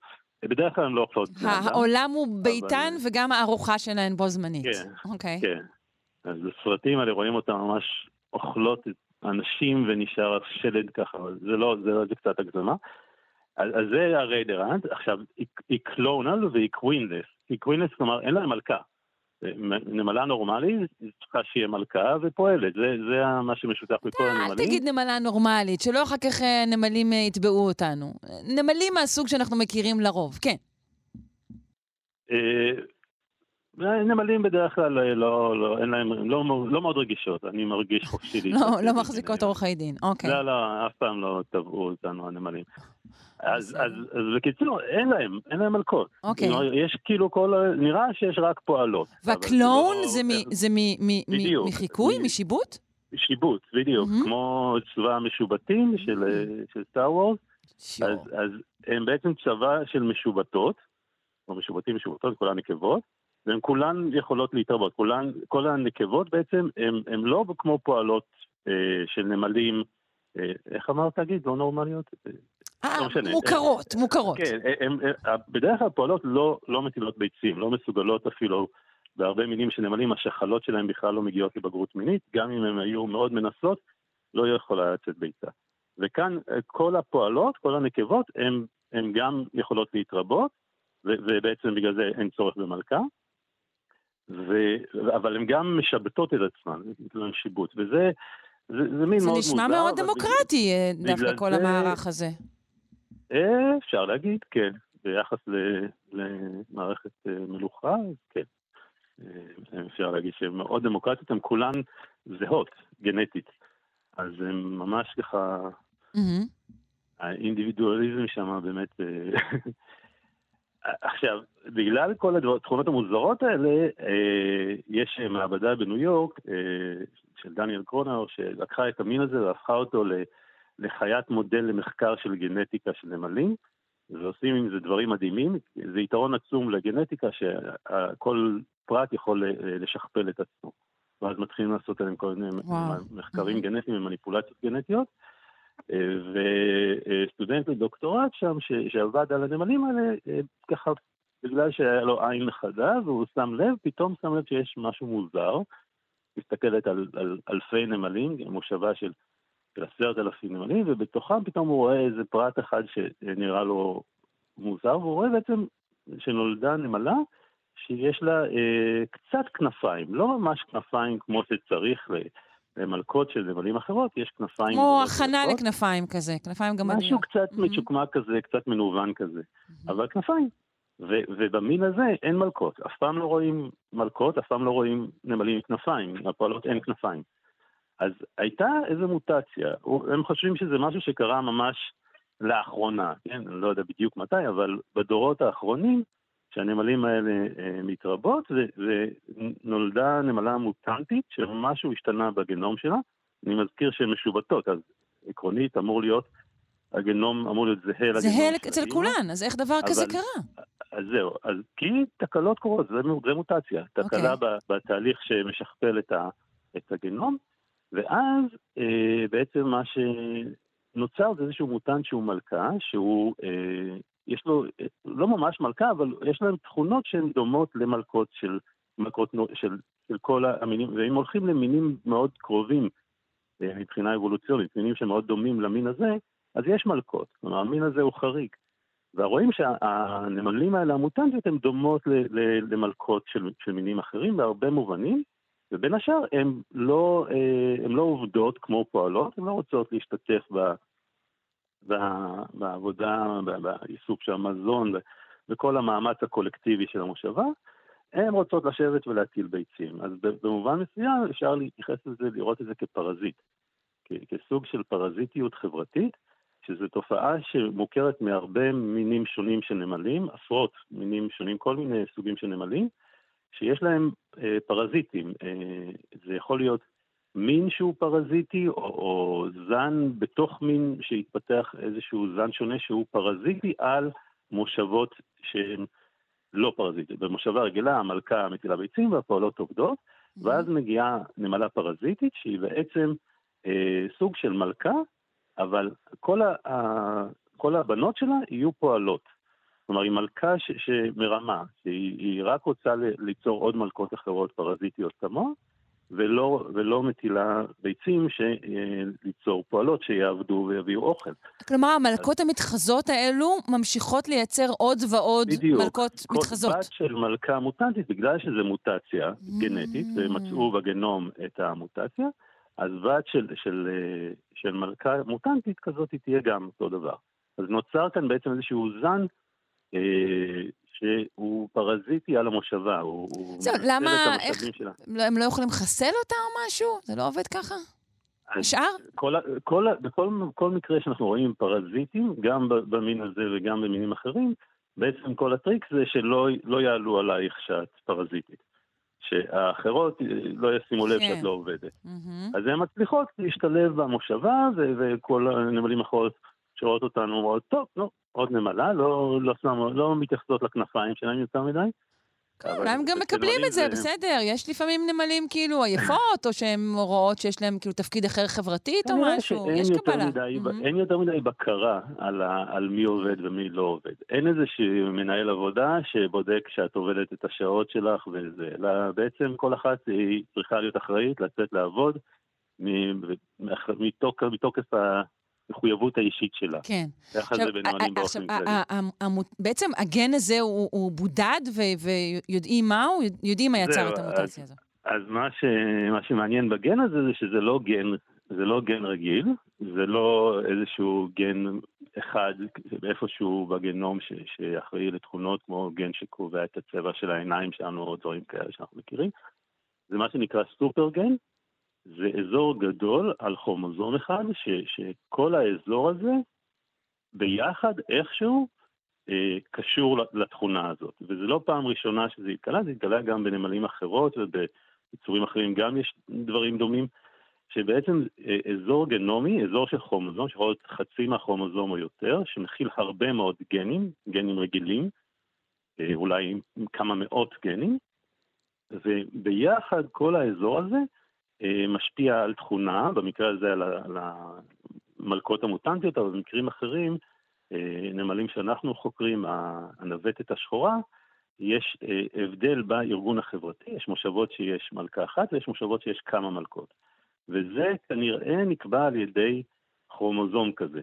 בדרך כלל הן לא אוכלות בני אדם. העולם הוא ביתן אבל... וגם הארוחה שלהן בו זמנית. כן, אוקיי. כן. אז בסרטים האלה רואים אותן ממש אוכלות אנשים ונשאר שלד ככה, אבל זה לא, זה, זה קצת הגזמה. אז, אז זה ה raider ant, עכשיו היא, clonal והיא queenless, היא queenless כלומר אין לה מלכה. נמלה נורמלית צריכה שיהיה מלכה ופועלת, זה, זה מה שמשותף לכל הנמלים. אל תגיד נמלה נורמלית, שלא אחר כך אה, נמלים אה, יתבעו אותנו. נמלים מהסוג שאנחנו מכירים לרוב, כן. אה, נמלים בדרך כלל לא, לא, אין להם, לא, לא מאוד רגישות, אני מרגיש חופשי לי. לא, לא מחזיקות עורכי דין, אוקיי. לא, לא, אף פעם לא תבעו אותנו הנמלים. אז, אז, אז בקיצור, אין להם, אין להם מלכות. אוקיי. יש כאילו כל, נראה שיש רק פועלות. והקלון זה, לא, זה, זה מ, מ, בדיוק. מחיקוי, משיבוט? שיבוט, בדיוק. Mm-hmm. כמו צבא המשובטים של, של סטאר וורס. אז, אז הם בעצם צבא של משובטות, או משובטים משובטות, כולן נקבות, והן כולן יכולות להתרבות. כולן, כל הנקבות בעצם, הן לא כמו פועלות אה, של נמלים, אה, איך אמרת, תגיד? לא נורמליות? אה, לא מוכרות, מוכרות. כן, הם, הם, בדרך כלל פועלות לא, לא מטילות ביצים, לא מסוגלות אפילו, בהרבה מינים של נמלים, השחלות שלהם בכלל לא מגיעות לבגרות מינית, גם אם הן היו מאוד מנסות, לא יכולה לצאת ביצה. וכאן אה, כל הפועלות, כל הנקבות, הן גם יכולות להתרבות, ובעצם בגלל זה אין צורך במלכה. ו... אבל הן גם משבטות את עצמן, בגלל שיבוט, וזה זה, זה מין זה מאוד מוזר. זה נשמע מאוד דמוקרטי, בגלל, אה, דווקא כל זה... המערך הזה. אה, אפשר להגיד, כן. ביחס למערכת אה, מלוכה, כן. אפשר להגיד שהן מאוד דמוקרטיות, הן כולן זהות, גנטית. אז הן ממש ככה... Mm-hmm. האינדיבידואליזם שם באמת עכשיו, בגלל כל התכונות המוזרות האלה, אה, יש מעבדה בניו יורק אה, של דניאל קרונר, שלקחה את המין הזה והפכה אותו לחיית מודל למחקר של גנטיקה של נמלים, ועושים עם זה דברים מדהימים. זה יתרון עצום לגנטיקה, שכל פרט יכול אה, לשכפל את עצמו. ואז מתחילים לעשות עליהם כל מיני מחקרים גנטיים ומניפולציות גנטיות. וסטודנט לדוקטורט שם, ש, שעבד על הנמלים האלה, אה, ככה, בגלל שהיה לו עין חדה והוא שם לב, פתאום שם לב שיש משהו מוזר. מסתכלת על, על אלפי נמלים, מושבה של, עשרת אלפים נמלים, ובתוכם פתאום הוא רואה איזה פרט אחד שנראה לו מוזר, והוא רואה בעצם שנולדה נמלה שיש לה אה, קצת כנפיים, לא ממש כנפיים כמו שצריך למלכות של נמלים אחרות יש כנפיים. כמו הכנה לכנפיים כזה, כנפיים גמדיות. משהו קצת mm-hmm. מצ'וקמק כזה, קצת מנוון כזה, mm-hmm. אבל כנפיים. ו- ובמין הזה אין מלכות, אף פעם לא רואים מלכות, אף פעם לא רואים נמלים עם כנפיים, לפועלות אין כנפיים. אז הייתה איזו מוטציה, הם חושבים שזה משהו שקרה ממש לאחרונה, כן? אני לא יודע בדיוק מתי, אבל בדורות האחרונים, שהנמלים האלה אה, מתרבות, ונולדה נמלה מוטנטית שמשהו השתנה בגנום שלה. אני מזכיר שהן משובטות, אז עקרונית אמור להיות, הגנום אמור להיות זהה לגנום זהה של אצל. כולן, אז איך דבר כזה קרה? אז זהו, אז כי תקלות קורות, זה, זה מוטציה. תקלה אוקיי. ב- בתהליך שמשכפל את, ה, את הגנום, ואז אה, בעצם מה שנוצר זה איזשהו מוטנט שהוא מלכה, שהוא, אה, יש לו, לא ממש מלכה, אבל יש להם תכונות שהן דומות למלכות של, מלכות של, של כל המינים, ואם הולכים למינים מאוד קרובים אה, מבחינה אבולוציונית, מינים שמאוד דומים למין הזה, אז יש מלכות. כלומר, המין הזה הוא חריג. ורואים שהנמלים האלה, המוטנטיות, הן דומות ל- ל- למלכות של, של מינים אחרים בהרבה מובנים, ובין השאר הן לא, אה, לא עובדות כמו פועלות, הן לא רוצות להשתתף ב, ב- בעיסוק של המזון וכל המאמץ הקולקטיבי של המושבה, הן רוצות לשבת ולהטיל ביצים. אז במובן מסוים אפשר להתייחס לזה, לראות את זה כפרזיט, כסוג של פרזיטיות חברתית, שזו תופעה שמוכרת מהרבה מינים שונים של נמלים, עשרות מינים שונים, כל מיני סוגים של נמלים, שיש להם אה, פרזיטים. אה, זה יכול להיות מין שהוא פרזיטי, או, או זן בתוך מין שהתפתח איזשהו זן שונה שהוא פרזיטי על מושבות שהן לא פרזיטיות. במושבה רגילה המלכה מטילה ביצים והפועלות עובדות, ואז מגיעה נמלה פרזיטית שהיא בעצם אה, סוג של מלכה, אבל כל, ה, ה, כל הבנות שלה יהיו פועלות. כלומר, היא מלכה ש, שמרמה, שהיא היא רק רוצה ליצור עוד מלכות אחרות פרזיטיות כמוה, ולא, ולא מטילה ביצים שליצור פועלות שיעבדו ויביאו אוכל. כלומר, המלכות המתחזות האלו ממשיכות לייצר עוד ועוד בדיוק. מלכות כל מתחזות. בת של מלכה מוטנטית, בגלל שזה מוטציה Mm. גנטית, ומצאו בגנום את המוטציה, אז בת של, של, אה, של מלכה מוטנטית כזאת תהיה גם אותו דבר. אז נוצר כאן בעצם איזשהו זן אה, שהוא פרזיטי על המושבה, הוא מנצל למה- איך- שלה. לא, הם לא יכולים לחסל אותה או משהו? זה לא עובד ככה? כל, כל, ה- בכל כל מקרה שאנחנו רואים פרזיטים, גם במין הזה וגם במינים אחרים, בעצם כל הטריק זה שלא לא יעלו עלייך שאת פרזיטית. שהאחרות אה, לא ישימו לב כן. שאת לא עובדת. מהמם. אז הן מצליחות להשתלב במושבה, וכל הנמלים האחרות שרואות אותנו אומרות, טוב, נו, עוד נמלה, לא, לא, שמו, לא מתייחסות לכנפיים שלהם יותר מדי. כן, אולי הם גם מקבלים את זה, זה- בסדר. יש לפעמים נמלים כאילו עייפות, או שהן רואות שיש להם כאילו תפקיד אחר חברתית או משהו. יש יותר קבלה. מדי, מהמם. אין יותר מדי בקרה על, ה, על מי עובד ומי לא עובד. אין איזה מנהל עבודה שבודק שאת עובדת את השעות שלך וזה, אלא בעצם כל אחת היא צריכה להיות אחראית לצאת לעבוד מתוקף המחויבות האישית שלה. כן. ככה זה בנמלים באופן כללי. בעצם הגן הזה הוא הוא בודד, ויודעים מה הוא? יודעים מה יצר את המוטציה הזו. אז מה, ש... מה שמעניין בגן הזה זה שזה לא גן, זה לא גן רגיל, זה לא איזשהו גן אחד איפשהו בגנום ש... שאחראי לתכונות כמו גן שקובע את הצבע של העיניים שלנו או דברים כאלה שאנחנו מכירים. זה מה שנקרא סופר גן, זה אזור גדול על כרומוזום אחד, ש... שכל האזור הזה ביחד איכשהו אה, קשור לתכונה הזאת. וזה לא פעם ראשונה שזה התגלה, זה התגלה גם בנמלים אחרות וביצורים אחרים גם יש דברים דומים, שבעצם אה, אזור גנומי, אזור של כרומוזום, שיכול להיות חצי מהכרומוזום או יותר, שמכיל הרבה מאוד גנים, גנים רגילים, אה, אולי עם כמה מאות גנים, וביחד כל האזור הזה משפיע על תכונה, במקרה הזה על, על המלכות המוטנטיות, אבל במקרים אחרים, אה, נמלים שאנחנו חוקרים, הנווטת השחורה, יש אה, הבדל בארגון החברתי, יש מושבות שיש מלכה אחת ויש מושבות שיש כמה מלכות. וזה כנראה נקבע על ידי כרומוזום כזה,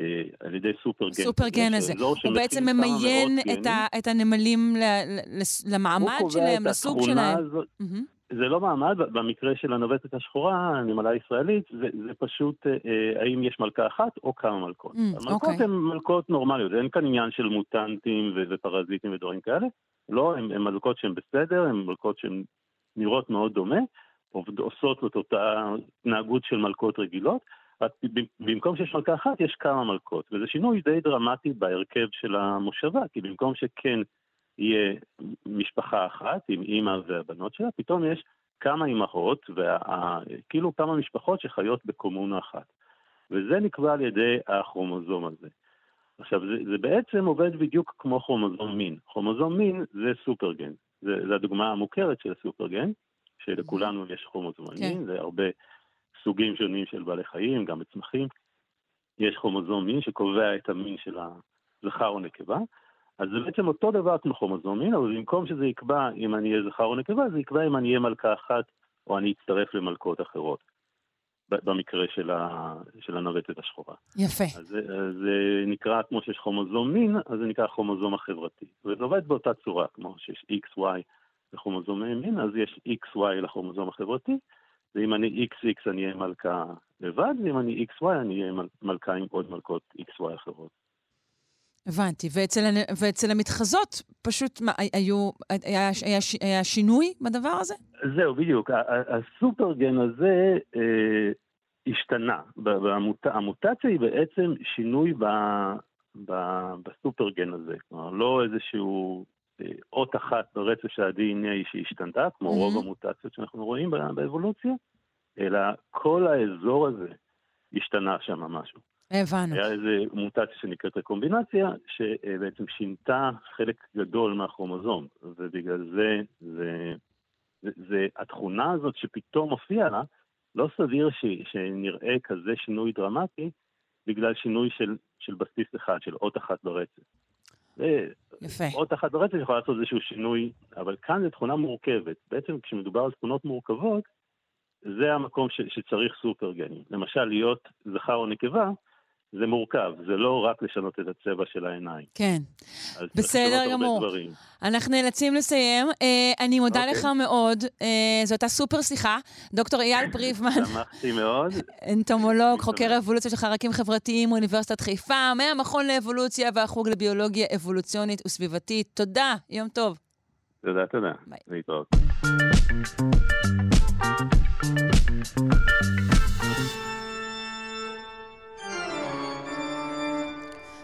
אה, על ידי סופרגן. סופרגן הזה. הוא בעצם ממיין את. ה- את הנמלים ל- ל- למעמד הוא קובע שלהם, את לסוג התכונה שלהם. הזאת- מהמם. זה לא מעמד, במקרה של הנווטת השחורה, הנמלה הישראלית, זה, זה פשוט אה, האם יש מלכה אחת או כמה מלכות. Mm, המלכות okay. אוקיי. הן מלכות נורמליות, אין כאן עניין של מוטנטים ו- ופרזיטים ודברים כאלה. לא, הן מלכות שהן בסדר, הן מלכות שהן נראות מאוד דומה, עושות את אותה התנהגות של מלכות רגילות, רק במקום שיש מלכה אחת יש כמה מלכות, וזה שינוי די דרמטי בהרכב של המושבה, כי במקום שכן יהיה משפחה אחת עם אימא והבנות שלה, פתאום יש כמה אימהות, וכאילו כמה משפחות שחיות בקומונה אחת. וזה נקבע על ידי הכרומוזום הזה. עכשיו, זה, זה בעצם עובד בדיוק כמו כרומוזום מין. כרומוזום מין זה סופרגן. זה, זה הדוגמה המוכרת של הסופרגן, שלכולנו יש כרומוזום כן. מין, זה הרבה סוגים שונים של בעלי חיים, גם בצמחים. יש כרומוזום מין שקובע את המין של הזכר או נקבה, אז זה בעצם אותו דבר כמו כרומוזום מין, אבל במקום שזה יקבע אם אני אהיה זכר או נקבה, זה יקבע אם אני אהיה מלכה אחת או אני אצטרף למלכות אחרות. במקרה של, ה, של הנווטת השחורה. יפה. אז זה נקרא, כמו שיש כרומוזום מין, אז זה נקרא הכרומוזום החברתי. וזה עובד באותה צורה, כמו שיש XY לכרומוזומי מין, אז יש XY לכרומוזום החברתי, ואם אני XX אני אהיה מלכה לבד, ואם אני XY אני אהיה מלכה עם עוד מלכות XY אחרות. הבנתי. ואצל, ואצל המתחזות, פשוט מה, היו, היה, היה, היה שינוי בדבר הזה? זהו, בדיוק. הסופרגן הזה אה, השתנה. במוט... המוטציה היא בעצם שינוי ב... ב... בסופרגן הזה. כלומר, לא איזשהו אה, אות אחת ברצף של ה-DNA שהשתנתה, כמו mm-hmm. רוב המוטציות שאנחנו רואים באבולוציה, אלא כל האזור הזה השתנה שם משהו. הבנו. היה איזה מוטציה שנקראת רקומבינציה, שבעצם שינתה חלק גדול מהכרומוזום, ובגלל זה, זה, זה, זה התכונה הזאת שפתאום הופיעה לה, לא סביר ש, שנראה כזה שינוי דרמטי, בגלל שינוי של, של בסיס אחד, של אות אחת ברצף. יפה. אות אחת ברצף יכולה לעשות איזשהו שינוי, אבל כאן זו תכונה מורכבת. בעצם כשמדובר על תכונות מורכבות, זה המקום ש, שצריך סופרגנים. למשל, להיות זכר או נקבה, זה מורכב, זה לא רק לשנות את הצבע של העיניים. כן. בסדר גמור. אנחנו נאלצים לסיים. Uh, אני מודה. אוקיי. לך מאוד, uh, זו הייתה סופר שיחה. דוקטור אייל פריבמן. שמחתי מאוד. אנטומולוג, חוקר אבולוציה של חרקים חברתיים, אוניברסיטת חיפה, מהמכון לאבולוציה והחוג לביולוגיה אבולוציונית וסביבתית. תודה, יום טוב. תודה, תודה. ביי. להתראות.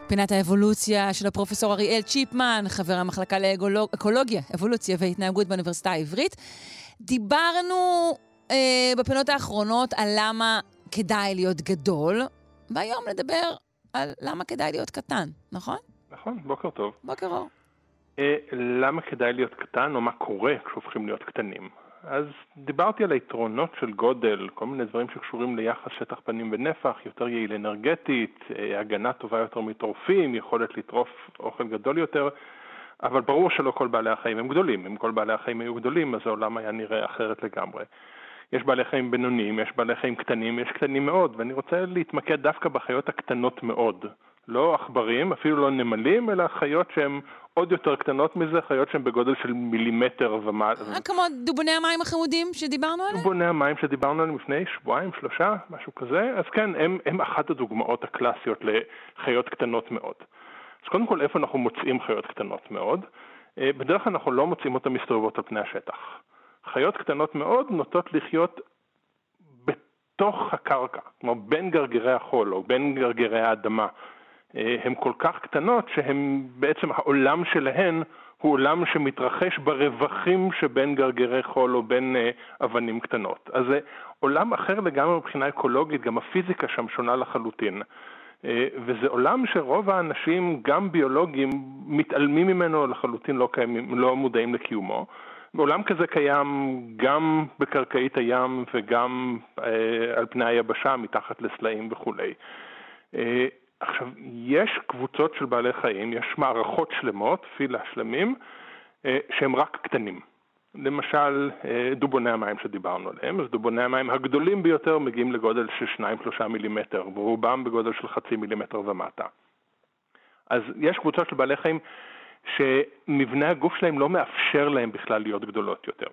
פינת האבולוציה של הפרופסור אריאל צ'יפמן, חבר המחלקה לאקולוגיה, אבולוציה והתנהגות באוניברסיטה העברית. דיברנו אה, בפינות האחרונות על למה כדאי להיות גדול, והיום נדבר על למה כדאי להיות קטן, נכון? נכון, בוקר טוב. בוקר אור. אה, למה כדאי להיות קטן, או מה קורה כשהופכים להיות קטנים? אז דיברתי על היתרונות של גודל, כל מיני דברים שקשורים ליחס שטח פנים ונפח, יותר יעיל אנרגטית, אה, הגנה טובה יותר מטורפים, יכולת לטרוף אוכל גדול יותר, אבל ברור שלא כל בעלי החיים הם גדולים. אם כל בעלי החיים היו גדולים, אז העולם היה נראה אחרת לגמרי. יש בעלי חיים בינוניים, יש בעלי חיים קטנים, יש קטנים מאוד, ואני רוצה להתמקד דווקא בחיות הקטנות מאוד. לא עכברים, אפילו לא נמלים, אלא חיות שהן עוד יותר קטנות מזה, חיות שהן בגודל של מילימטר ומעלה. אה, כמו דובוני המים החמודים שדיברנו עליהם? דובוני המים שדיברנו עליהם לפני שבועיים, שלושה, משהו כזה. אז כן, הם, הם אחת הדוגמאות הקלאסיות לחיות קטנות מאוד. אז קודם כל, איפה אנחנו מוצאים חיות קטנות מאוד? אה, בדרך כלל אנחנו לא מוצאים אותן מסתובבות על פני השטח. חיות קטנות מאוד נוטות לחיות בתוך הקרקע, כלומר בין גרגירי החול או בין גרגירי האדמה. אה, הן כל כך קטנות שהן בעצם העולם שלהן הוא עולם שמתרחש ברווחים שבין גרגרי חול או בין אה, אבנים קטנות. אז זה עולם אחר לגמרי מבחינה אקולוגית, גם הפיזיקה שם שונה לחלוטין. אה, וזה עולם שרוב האנשים, גם ביולוגים, מתעלמים ממנו לחלוטין, לא, קיימים, לא מודעים לקיומו. עולם כזה קיים גם בקרקעית הים וגם על פני היבשה, מתחת לסלעים וכולי. עכשיו, יש קבוצות של בעלי חיים, יש מערכות שלמות, פילה שלמים, אה, שהם רק קטנים. למשל, אה, דובוני המים שדיברנו עליהם, אז דובוני המים הגדולים ביותר מגיעים לגודל של 2-3 מילימטר, ורובם בגודל של חצי מילימטר ומטה. אז יש קבוצות של בעלי חיים שמבנה הגוף שלהם לא מאפשר להם בכלל להיות גדולות יותר.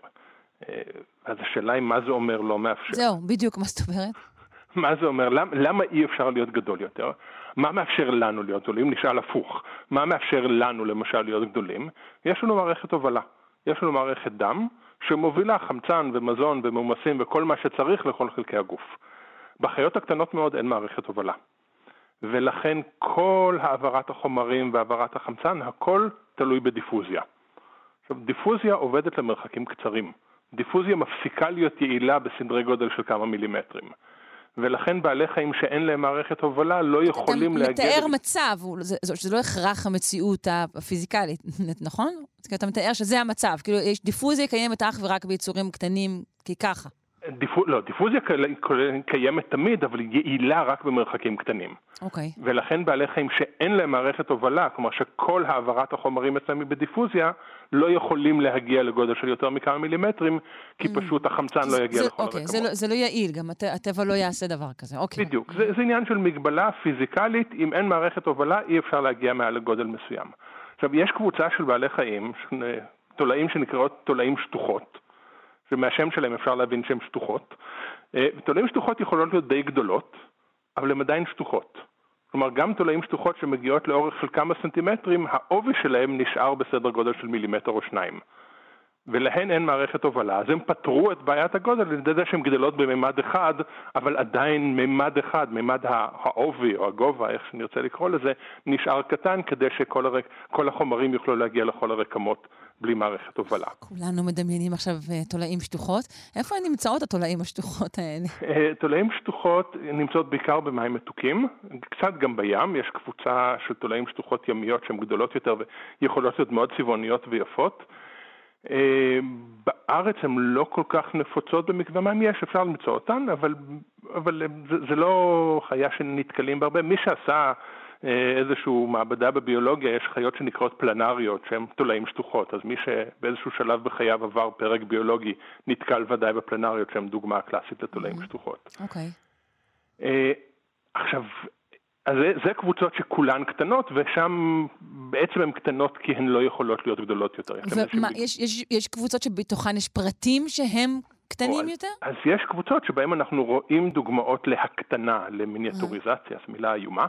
אז השאלה היא מה זה אומר לא מאפשר. זהו, בדיוק מה זאת אומרת. מה זה אומר? למה, למה אי אפשר להיות גדול יותר? מה מאפשר לנו להיות גדולים? נשאל הפוך. מה מאפשר לנו למשל להיות גדולים? יש לנו מערכת הובלה. יש לנו מערכת דם שמובילה חמצן ומזון ומומסים וכל מה שצריך לכל חלקי הגוף. בחיות הקטנות מאוד אין מערכת הובלה. ולכן כל העברת החומרים והעברת החמצן, הכל תלוי בדיפוזיה. עכשיו, דיפוזיה עובדת למרחקים קצרים. דיפוזיה מפסיקה להיות יעילה בסדרי גודל של כמה מילימטרים. ולכן בעלי חיים שאין להם מערכת הובלה לא יכולים להגיע... אתה מתאר מצב, שזה לא הכרח המציאות הפיזיקלית, נכון? אתה מתאר שזה המצב, כאילו יש דיפוזיה קיימת אך ורק ביצורים קטנים, כי ככה. דיפו, לא, דיפוזיה קיימת תמיד, אבל היא יעילה רק במרחקים קטנים. אוקיי. Okay. ולכן בעלי חיים שאין להם מערכת הובלה, כלומר שכל העברת החומרים אצלם היא בדיפוזיה, לא יכולים להגיע לגודל של יותר מכמה מילימטרים, כי mm. פשוט החמצן לא יגיע זה, לכל אוקיי, הרקמות. זה, לא, זה לא יעיל, גם הט, הטבע לא יעשה דבר כזה, אוקיי. בדיוק, זה, זה עניין של מגבלה פיזיקלית, אם אין מערכת הובלה אי אפשר להגיע מעל לגודל מסוים. עכשיו, יש קבוצה של בעלי חיים, תולעים שנקראות תולעים שטוחות. ומהשם שלהם אפשר להבין שהן שטוחות. אה, תולעים שטוחות יכולות להיות די גדולות, אבל הן עדיין שטוחות. כלומר, גם תולעים שטוחות שמגיעות לאורך של כמה סנטימטרים, העובי שלהם נשאר בסדר גודל של מילימטר או שניים. ולהן אין מערכת הובלה, אז הם פתרו את בעיית הגודל על ידי זה שהן גדלות בממד אחד, אבל עדיין ממד אחד, ממד העובי או הגובה, איך שנרצה לקרוא לזה, נשאר קטן כדי שכל הרק, החומרים יוכלו להגיע לכל הרקמות בלי מערכת הובלה. כולנו מדמיינים עכשיו אה, תולעים שטוחות. איפה נמצאות התולעים השטוחות האלה? אה, תולעים שטוחות נמצאות בעיקר במים מתוקים, קצת גם בים, יש קבוצה של תולעים שטוחות ימיות שהן גדולות יותר ויכולות להיות מאוד צבעוניות ויפות. אה, בארץ הן לא כל כך נפוצות במקווה מים, יש, אפשר למצוא אותן, אבל, אבל זה, זה לא חיה שנתקלים בהרבה. מי שעשה אה, איזושהי מעבדה בביולוגיה, יש חיות שנקראות פלנריות, שהן תולעים שטוחות, אז מי שבאיזשהו שלב בחייו עבר פרק ביולוגי, נתקל ודאי בפלנריות, שהן דוגמה קלאסית לתולעים mm-hmm. שטוחות. אוקיי. Okay. אה, עכשיו, אז זה, זה קבוצות שכולן קטנות, ושם בעצם הן קטנות כי הן לא יכולות להיות גדולות יותר. ומה, יש, יש, יש קבוצות שבתוכן יש פרטים שהם קטנים יותר? אז יש קבוצות שבהן אנחנו רואים דוגמאות להקטנה, למיניאטוריזציה, זו מילה איומה.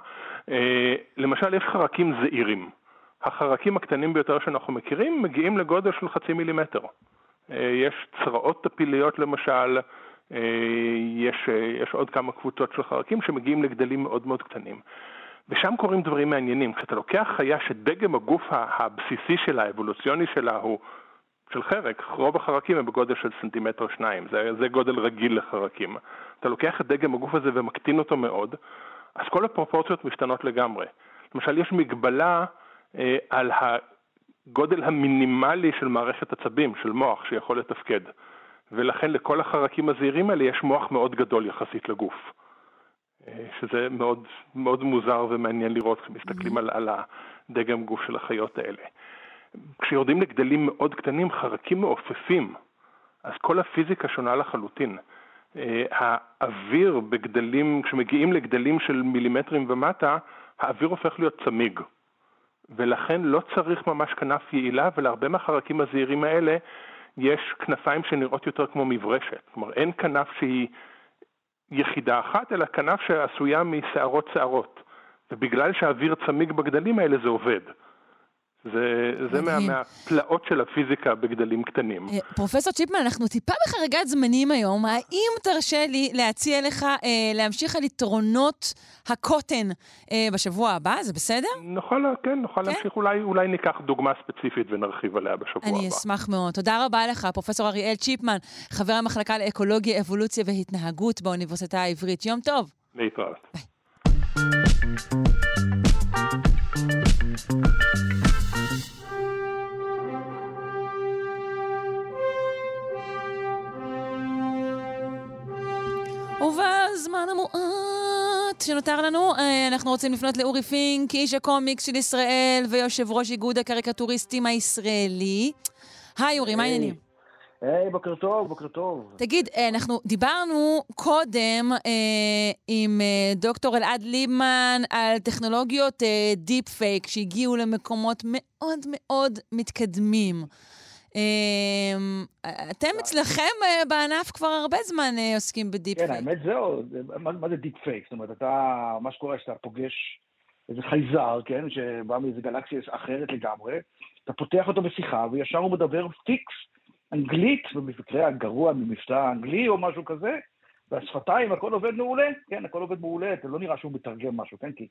אה, למשל, יש חרקים זעירים. החרקים הקטנים ביותר שאנחנו מכירים מגיעים לגודל של חצי מילימטר. אה, יש צרעות טפיליות למשל, אה, יש, יש עוד כמה קבוצות של חרקים שמגיעים לגדלים מאוד מאוד קטנים. ושם קורים דברים מעניינים. כשאתה לוקח חיה שדגם הגוף הבסיסי שלה, האבולוציוני שלה, הוא של חרק, רוב החרקים הם בגודל של סנטימטר שניים, זה, זה גודל רגיל לחרקים. אתה לוקח את דגם הגוף הזה ומקטין אותו מאוד, אז כל הפרופורציות משתנות לגמרי. למשל, יש מגבלה אה, על הגודל המינימלי של מערכת עצבים, של מוח, שיכול לתפקד. ולכן לכל החרקים הזעירים האלה יש מוח מאוד גדול יחסית לגוף. אה, שזה מאוד, מאוד מוזר ומעניין לראות כשמסתכלים. על, על הדגם גוף של החיות האלה. כשיורדים לגדלים מאוד קטנים, חרקים מעופפים, אז כל הפיזיקה שונה לחלוטין. אה, האוויר בגדלים, כשמגיעים לגדלים של מילימטרים ומטה, האוויר הופך להיות צמיג. ולכן לא צריך ממש כנף יעילה, ולהרבה מהחרקים הזעירים האלה יש כנפיים שנראות יותר כמו מברשת. כלומר, אין כנף שהיא יחידה אחת, אלא כנף שעשויה משערות שערות. ובגלל שהאוויר צמיג בגדלים האלה זה עובד. זה, זה מה, מהפלאות של הפיזיקה בגדלים קטנים. אה, פרופסור צ'יפמן, אנחנו טיפה בחריגת זמנים היום. האם תרשה לי להציע לך אה, להמשיך על יתרונות הקוטן אה, בשבוע הבא? זה בסדר? נוכל, כן, נוכל כן? להמשיך. אולי, אולי ניקח דוגמה ספציפית ונרחיב עליה בשבוע אני הבא. אני אשמח מאוד. תודה רבה לך, פרופסור אריאל צ'יפמן, חבר המחלקה לאקולוגיה, אבולוציה והתנהגות באוניברסיטה העברית. יום טוב. להתראות. ביי. ובזמן המועט שנותר לנו, אה, אנחנו רוצים לפנות לאורי פינק, איש הקומיקס של ישראל ויושב ראש איגוד הקריקטוריסטים הישראלי. היי אורי, מה העניינים? היי, בוקר טוב, בוקר טוב. תגיד, אה, אנחנו דיברנו קודם אה, עם אה, דוקטור אלעד ליבמן על טכנולוגיות אה, deep fake שהגיעו למקומות מאוד מאוד מתקדמים. אמ, אתם אצלכם אה, בענף כבר הרבה זמן אה, עוסקים ב deep כן, פייק. האמת זהו, זה- מה מה זה deep fake? זאת אומרת, אתה, מה שקורה שאתה פוגש איזה חייזר, כן, שבא מאיזה גלקסיה אחרת לגמרי, אתה פותח אותו בשיחה, וישר הוא מדבר פיקס, אנגלית, במקרה הגרוע במבטא אנגלי או משהו כזה, והשפתיים, הכל עובד מעולה, כן, הכל עובד מעולה, זה לא נראה שהוא מתרגם משהו, כן, כי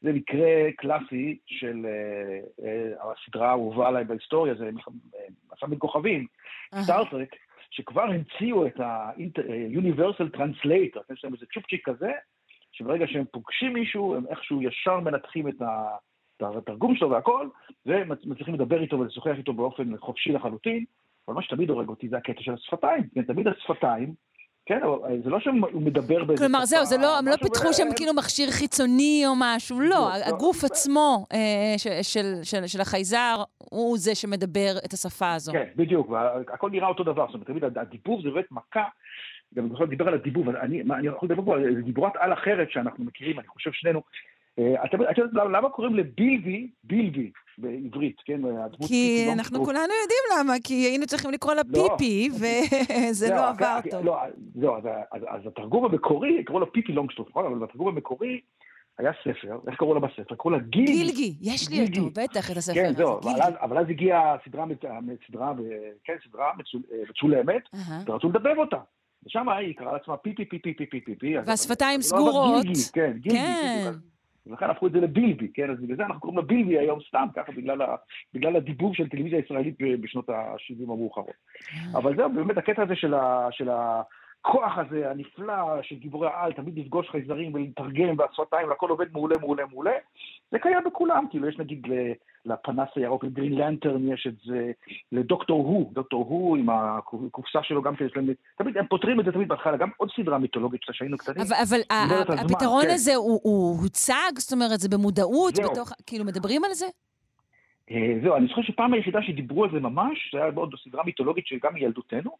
זה מקרה קלאסי של אה, אה, הסדרה האהובה עליי בהיסטוריה, זה אה, מסע בין כוכבים. Star Trek, שכבר המציאו את ה-Universal Translator, יש להם איזה צ'ופצ'יק כזה, שברגע שהם פוגשים מישהו, הם איכשהו ישר מנתחים את ה- התרגום שלו והכל, ומצליחים לדבר איתו ולשוחח איתו באופן חופשי לחלוטין, אבל מה שתמיד הורג אותי זה הקטע של השפתיים, כן, תמיד השפתיים, כן, אבל זה לא שהוא מדבר באיזה כלומר, זהו, זה לא, הם לא פיתחו שם כאילו מכשיר חיצוני או משהו, לא, לא, הגוף. עצמו אה, ש- של- החייזר הוא זה שמדבר את השפה הזו. כן, בדיוק, והכל נראה אותו דבר, זאת אומרת, תמיד הדיבוב זה באמת מכה, גם אני יכול לדבר על הדיבוב, אני, יכול לדבר פה על דיבורת על אחרת שאנחנו מכירים, אני חושב שנינו. אה, אתם את יודעת למה- קוראים לבילבי, בילבי בעברית, כן? כי פיפי אנחנו. כולנו יודעים למה, כי היינו צריכים לקרוא לה לא. פיפי, וזה זהו, לא עבר טוב. לא, זהו, אז, התרגום המקורי, קראו לו פיפי לונגסטרומפ, נכון? אבל בתרגום המקורי היה ספר, איך קראו לו בספר? קראו לה גילגי. גילגי, יש לי. אותו, בטח, את הספר כן, זהו, אבל. אז, הגיעה סדרה, כן, סדרה אה, מצולמת. ורצו לדבב אותה. ושם היא קראה לעצמה פיפי פיפי פיפי פיפי. והשפתיים לא סגורות. כן, גילגי. כן. ולכן הפכו את זה לבילבי, כן, אז בגלל זה אנחנו קוראים לה בילבי היום סתם, ככה בגלל, ה, בגלל הדיבוב של טלוויזיה ישראלית ב- בשנות ה-70 המאוחרות. אה. אבל זהו, באמת הקטע הזה של, ה, של הכוח הזה, הנפלא, של גיבורי העל, תמיד לפגוש חייזרים ולתרגם, והשפתיים, והכל עובד מעולה, מעולה, מעולה. זה קיים בכולם, כאילו יש נגיד לפנס הירוק, לגרין לנטרן יש את זה, לדוקטור הו, דוקטור הו עם הקופסה שלו גם שיש להם, תמיד, הם פותרים את זה תמיד בהתחלה, גם עוד סדרה מיתולוגית שהיינו קטנים. אבל, אבל הפתרון כן. הזה הוא, הוא הוצג? זאת אומרת, זה במודעות? זהו. בתוך, כאילו, מדברים על זה? אה, זהו, אני זוכר שפעם היחידה שדיברו על זה ממש, זה היה בעוד סדרה מיתולוגית שגם מילדותנו,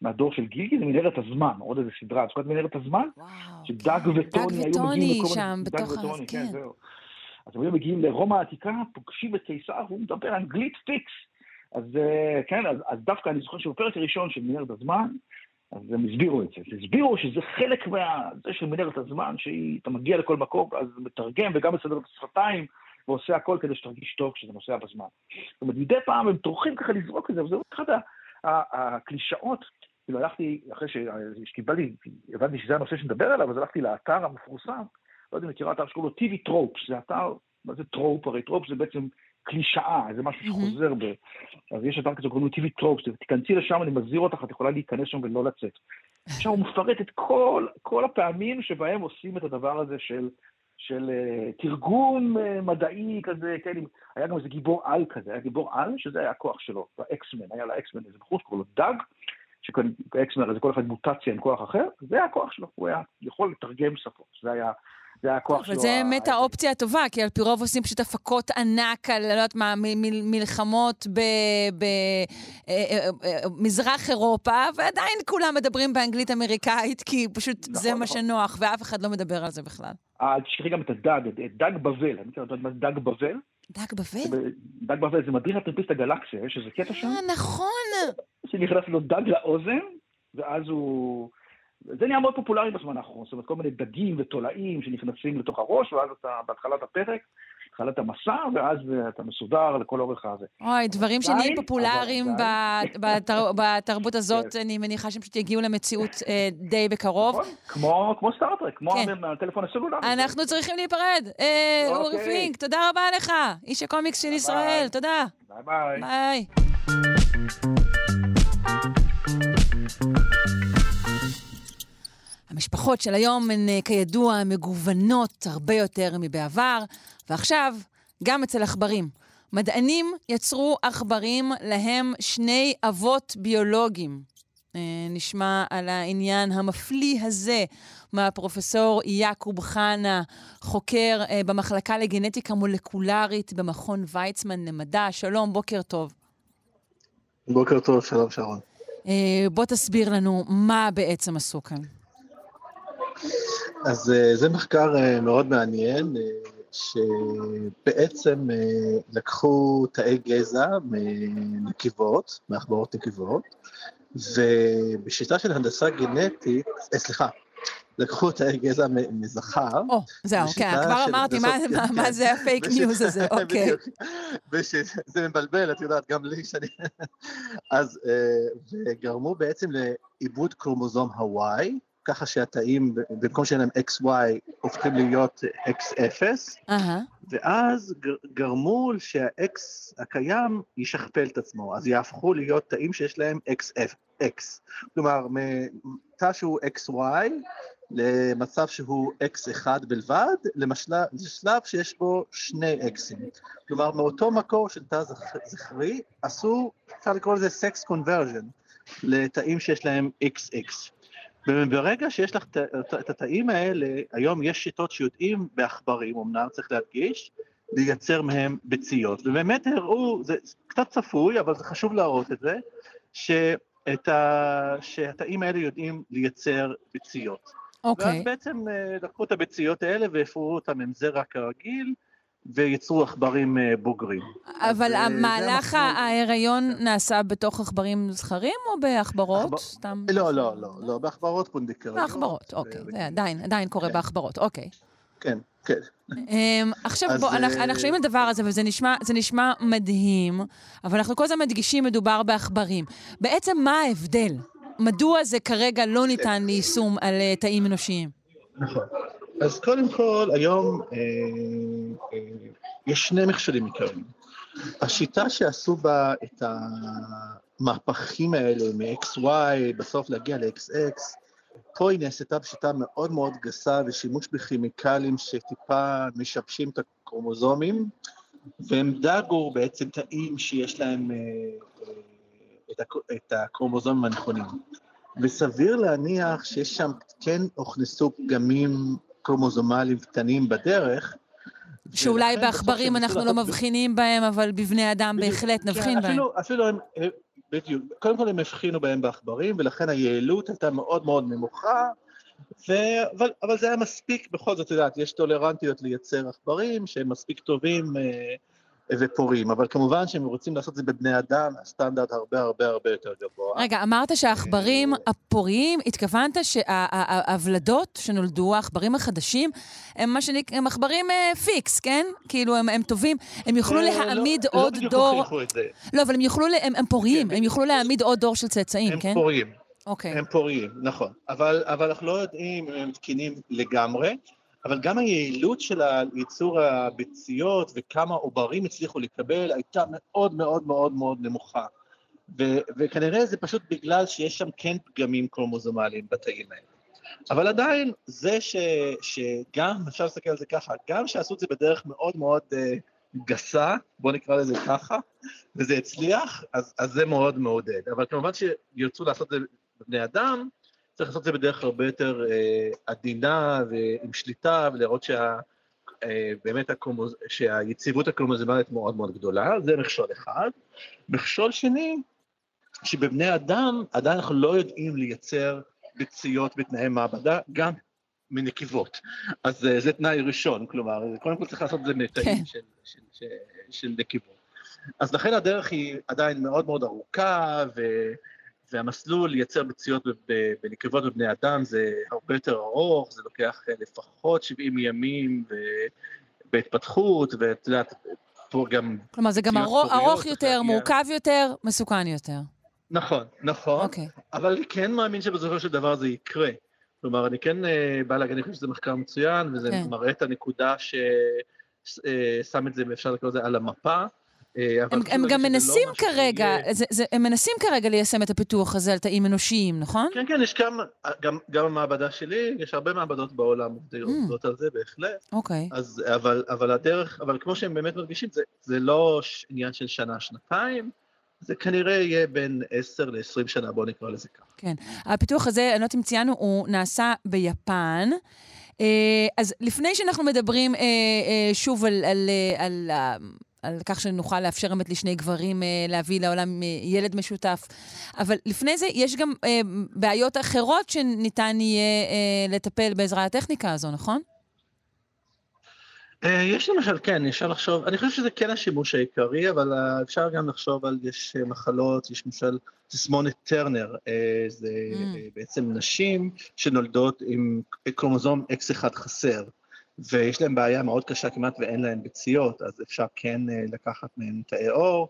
מהדור של גילגי, זה מנהרת הזמן, עוד איזה סדרה, את זוכרת מנהרת הזמן? וואו. שדאג כן. וטוני היו דג מגיעים וטוני לכל שם, מיני- בתוך דאג ה... וטוני, כן, כן. זהו. אז הם היו מגיעים לרומא העתיקה, פוגשים את קיסר, והוא מדבר אנגלית פיקס. אז אה, כן, אז, אז דווקא אני זוכר שבפרק הראשון של מנהרת הזמן, אז הם הסבירו את זה. הסבירו שזה חלק מה... זה של מנהרת הזמן, שאתה מגיע לכל מקום, אז מתרגם וגם מסדר את השפתיים, ועושה הכל כדי שתרגיש טוב כשאתה נוסע בזמן. זאת אומרת, מדי פעם הם טורחים ככה לזרוק את זה, אחת ה- ה- הקלישאות. כאילו הלכתי, אחרי שקיבלתי, הבנתי שזה הנושא שנדבר עליו, אז הלכתי לאתר המפורסם, לא יודע אם מכירה אתר שקוראים לו TV טרופס, זה אתר, מה זה trope? הרי trope זה בעצם קלישאה, זה משהו. שחוזר ב... אז יש אתר כזה שקוראים לו TV Tropes, תיכנסי לשם, אני מזהיר אותך, את יכולה להיכנס שם ולא לצאת. עכשיו הוא מפרט את כל, כל הפעמים שבהם עושים את הדבר הזה של, של אה, תרגום אה, מדעי כזה, כן, היה גם איזה גיבור על כזה, היה גיבור על, שזה היה הכוח שלו, ב X-Men, היה ל X-Men איזה בחור שקוראים לו דאג, ש X-Men זה כל אחד מוטציה עם כוח אחר, זה היה הכוח שלו, הוא היה יכול לתרגם שפות, זה היה, זה הכוח שלו. אבל זה באמת האופציה הטובה, כי על פי רוב עושים פשוט הפקות ענק על, לא יודעת מה, מלחמות במזרח אירופה, ועדיין כולם מדברים באנגלית אמריקאית, כי פשוט נכון, זה מה נכון. שנוח, ואף אחד לא מדבר על זה בכלל. אה, תשכחי גם את הדג, את דג בבל, אני מכיר את דג בבל? דג בבל? דג בבל זה מדריך הטרמפיסט הגלקסיה, יש איזה קטע שם, אה, נכון. שנכנס לו דג לאוזן, ואז הוא... זה נהיה מאוד פופולרי בזמן האחרון, זאת אומרת, כל מיני דגים ותולעים שנכנסים לתוך הראש, ואז אתה בהתחלת הפרק, התחלת המסע, ואז אתה מסודר לכל אורך הזה. אוי, דברים שנהיים פופולריים בתרבות הזאת, אני מניחה שהם פשוט יגיעו למציאות אה, די בקרוב. נכון? כמו, כמו Star Trek, כמו כן. הטלפון הסלולרי. אנחנו צריכים להיפרד. אה, אורי אוקיי. פינק, תודה רבה לך, איש הקומיקס של ישראל, תודה. ביי ביי. ביי. המשפחות של היום הן אה, כידוע מגוונות הרבה יותר מבעבר, ועכשיו גם אצל עכברים. מדענים יצרו עכברים להם שני אבות ביולוגיים. אה, נשמע על העניין המפליא הזה מהפרופסור יעקוב חנה, חוקר אה, במחלקה לגנטיקה מולקולרית במכון ויצמן למדע. שלום, בוקר טוב. בוקר טוב, שלום שרון. בוא תסביר לנו מה בעצם עשו כאן. אז אה, זה מחקר אה, מאוד מעניין. אה, שבעצם לקחו תאי גזע מנקבות, מעכברות נקבות, ובשיטה של הנדסה גנטית, סליחה, לקחו תאי גזע מזכר. או, זהו, כן, כבר אמרתי, מה זה הפייק ניוז הזה, אוקיי. זה מבלבל, את יודעת, גם לי שאני... אז, וגרמו בעצם לעיבוד קרומוזום הוואי, ככה שהתאים, במקום שיהיה להם XY, הופכים להיות X0, uh-huh. ואז גרמו שה-X הקיים ישכפל את עצמו, אז יהפכו להיות תאים שיש להם XX. כלומר, מתא שהוא XY למצב שהוא X1 בלבד, לשלב שיש בו שני Xים. כלומר, מאותו מקור של תא זכרי, עשו, אפשר לקרוא לזה Sex Conversion, לתאים שיש להם XX. וברגע שיש לך את התאים האלה, היום יש שיטות שיודעים בעכברים, אמנם צריך להדגיש, לייצר מהם ביציות. ובאמת הראו, זה קצת צפוי, אבל זה חשוב להראות את זה, שאת ה... שהתאים האלה יודעים לייצר ביציות. אוקיי. Okay. ואז בעצם אה, לקחו את הביציות האלה והפרו אותם עם זרע כרגיל, וייצרו עכברים אה, בוגרים. אבל אז, המהלך ההיריון נעשה בתוך עכברים זכרים או בעכברות? סתם... לא, לא, לא, לא, בעכברות פונדקריות. בעכברות, אוקיי. זה עדיין, עדיין קורה כן. בעכברות, אוקיי. כן, כן. אמ, עכשיו בוא, אנחנו שומעים את הדבר הזה, וזה נשמע מדהים, אבל אנחנו כל הזמן מדגישים מדובר בעכברים. בעצם מה ההבדל? מדוע זה כרגע לא ניתן ליישום על אה, תאים אנושיים? נכון. אז קודם כל, היום אה, אה, יש שני מכשולים עיקריים. השיטה שעשו בה את המהפכים האלה מ-XY, בסוף להגיע ל-XX, פה היא נעשתה בשיטה מאוד מאוד גסה ושימוש בכימיקלים שטיפה משבשים את הקרומוזומים, והם דאגו בעצם תאים שיש להם אה, אה, את, הקרומוזומים הנכונים. וסביר להניח שיש שם, כן הוכנסו פגמים קרומוזומליים קטנים בדרך. שאולי בעכברים אנחנו לא מבחינים בהם, אבל בבני אדם בהחלט כן, נבחין בהם. אפילו הם, בדיוק, קודם כל הם הבחינו בהם בעכברים, ולכן היעילות הייתה מאוד מאוד נמוכה, ו... אבל, אבל זה היה מספיק, בכל זאת, את יודעת, יש טולרנטיות לייצר עכברים שהם מספיק טובים אה, ופורים, אבל כמובן שהם רוצים לעשות את זה בבני אדם, הסטנדרט הרבה הרבה הרבה יותר גבוה. רגע, אמרת שהעכברים הפוריים, התכוונת שהוולדות שנולדו, העכברים החדשים, הם מה שנקרא, הם עכברים אה, פיקס, כן? כאילו, הם, הם טובים, הם יוכלו אה, לא, להעמיד לא, עוד לא דור... לא בדיוק את זה. לא, אבל הם יוכלו, הם, הם פוריים, כן, הם יוכלו להעמיד עוד דור של צאצאים, הם כן? הם פוריים. אוקיי. הם פוריים, נכון. אבל, אבל אנחנו לא יודעים אם הם תקינים לגמרי. אבל גם היעילות של ייצור הביציות וכמה עוברים הצליחו לקבל הייתה מאוד מאוד מאוד מאוד נמוכה. ו- וכנראה זה פשוט בגלל שיש שם כן פגמים קרומוזומליים בתאים האלה. אבל עדיין, זה ש, שגם, אפשר להסתכל על זה ככה, גם שעשו את זה בדרך מאוד מאוד uh, גסה, בואו נקרא לזה ככה, וזה הצליח, אז, אז זה מאוד מעודד. אבל כמובן שירצו לעשות את זה בבני אדם, צריך לעשות את זה בדרך הרבה יותר אה, עדינה ועם שליטה, ולראות שה... אה, באמת הקומוז... שהיציבות הקרומוזומלית מאוד מאוד גדולה, זה מכשול אחד. מכשול שני, שבבני אדם עדיין אנחנו לא יודעים לייצר ביציות בתנאי מעבדה, גם מנקבות. אז uh, זה תנאי ראשון, כלומר, קודם כל צריך לעשות את זה מתאים כן. של, של, של, של נקבות. אז לכן הדרך היא עדיין מאוד מאוד ארוכה, ו... והמסלול לייצר ביציות בנקבות בבני אדם זה הרבה יותר ארוך, זה לוקח אה, לפחות 70 ימים בהתפתחות, ואת יודעת, פה גם... כלומר, זה גם ארוך, ארוך יותר. מורכב יותר, מסוכן יותר. נכון, נכון, okay. אוקיי. אבל אני כן מאמין שבסופו של דבר זה יקרה. כלומר, אני כן אה, בא להגיד, אני חושב שזה מחקר מצוין, וזה כן. מראה את הנקודה ששם אה, את זה, אפשר לקרוא לזה, על המפה. אה, הם, הם גם מנסים לא כרגע, זה, זה, הם מנסים כרגע ליישם את הפיתוח הזה על תאים אנושיים, נכון? כן, כן, יש כמה, גם, גם המעבדה שלי, יש הרבה מעבדות בעולם mm. עובדות mm. על זה בהחלט. אוקיי. אז, אבל, אבל הדרך, אבל כמו שהם באמת מרגישים, זה, זה לא עניין של שנה, שנתיים, זה כנראה יהיה בין 10 ל-20 שנה, בואו נקרא לזה ככה. כן. הפיתוח הזה, אני לא יודעת אם ציינו, הוא נעשה ביפן. אה, אז לפני שאנחנו מדברים אה, שוב על, על, על, על על כך שנוכל לאפשר באמת לשני גברים אה, להביא לעולם אה, ילד משותף. אבל לפני זה יש גם אה, בעיות אחרות שניתן יהיה אה, לטפל בעזרה הטכניקה הזו, נכון? אה, יש למשל, כן, אפשר לחשוב, אני חושב שזה כן השימוש העיקרי, אבל אה, אפשר גם לחשוב על, יש אה, מחלות, יש למשל תסמונת טרנר, זה mm. בעצם נשים שנולדות עם קרומוזום X1 חסר, ויש להם בעיה מאוד קשה, כמעט ואין להן ביציות, אז אפשר כן לקחת מהן תאי עור,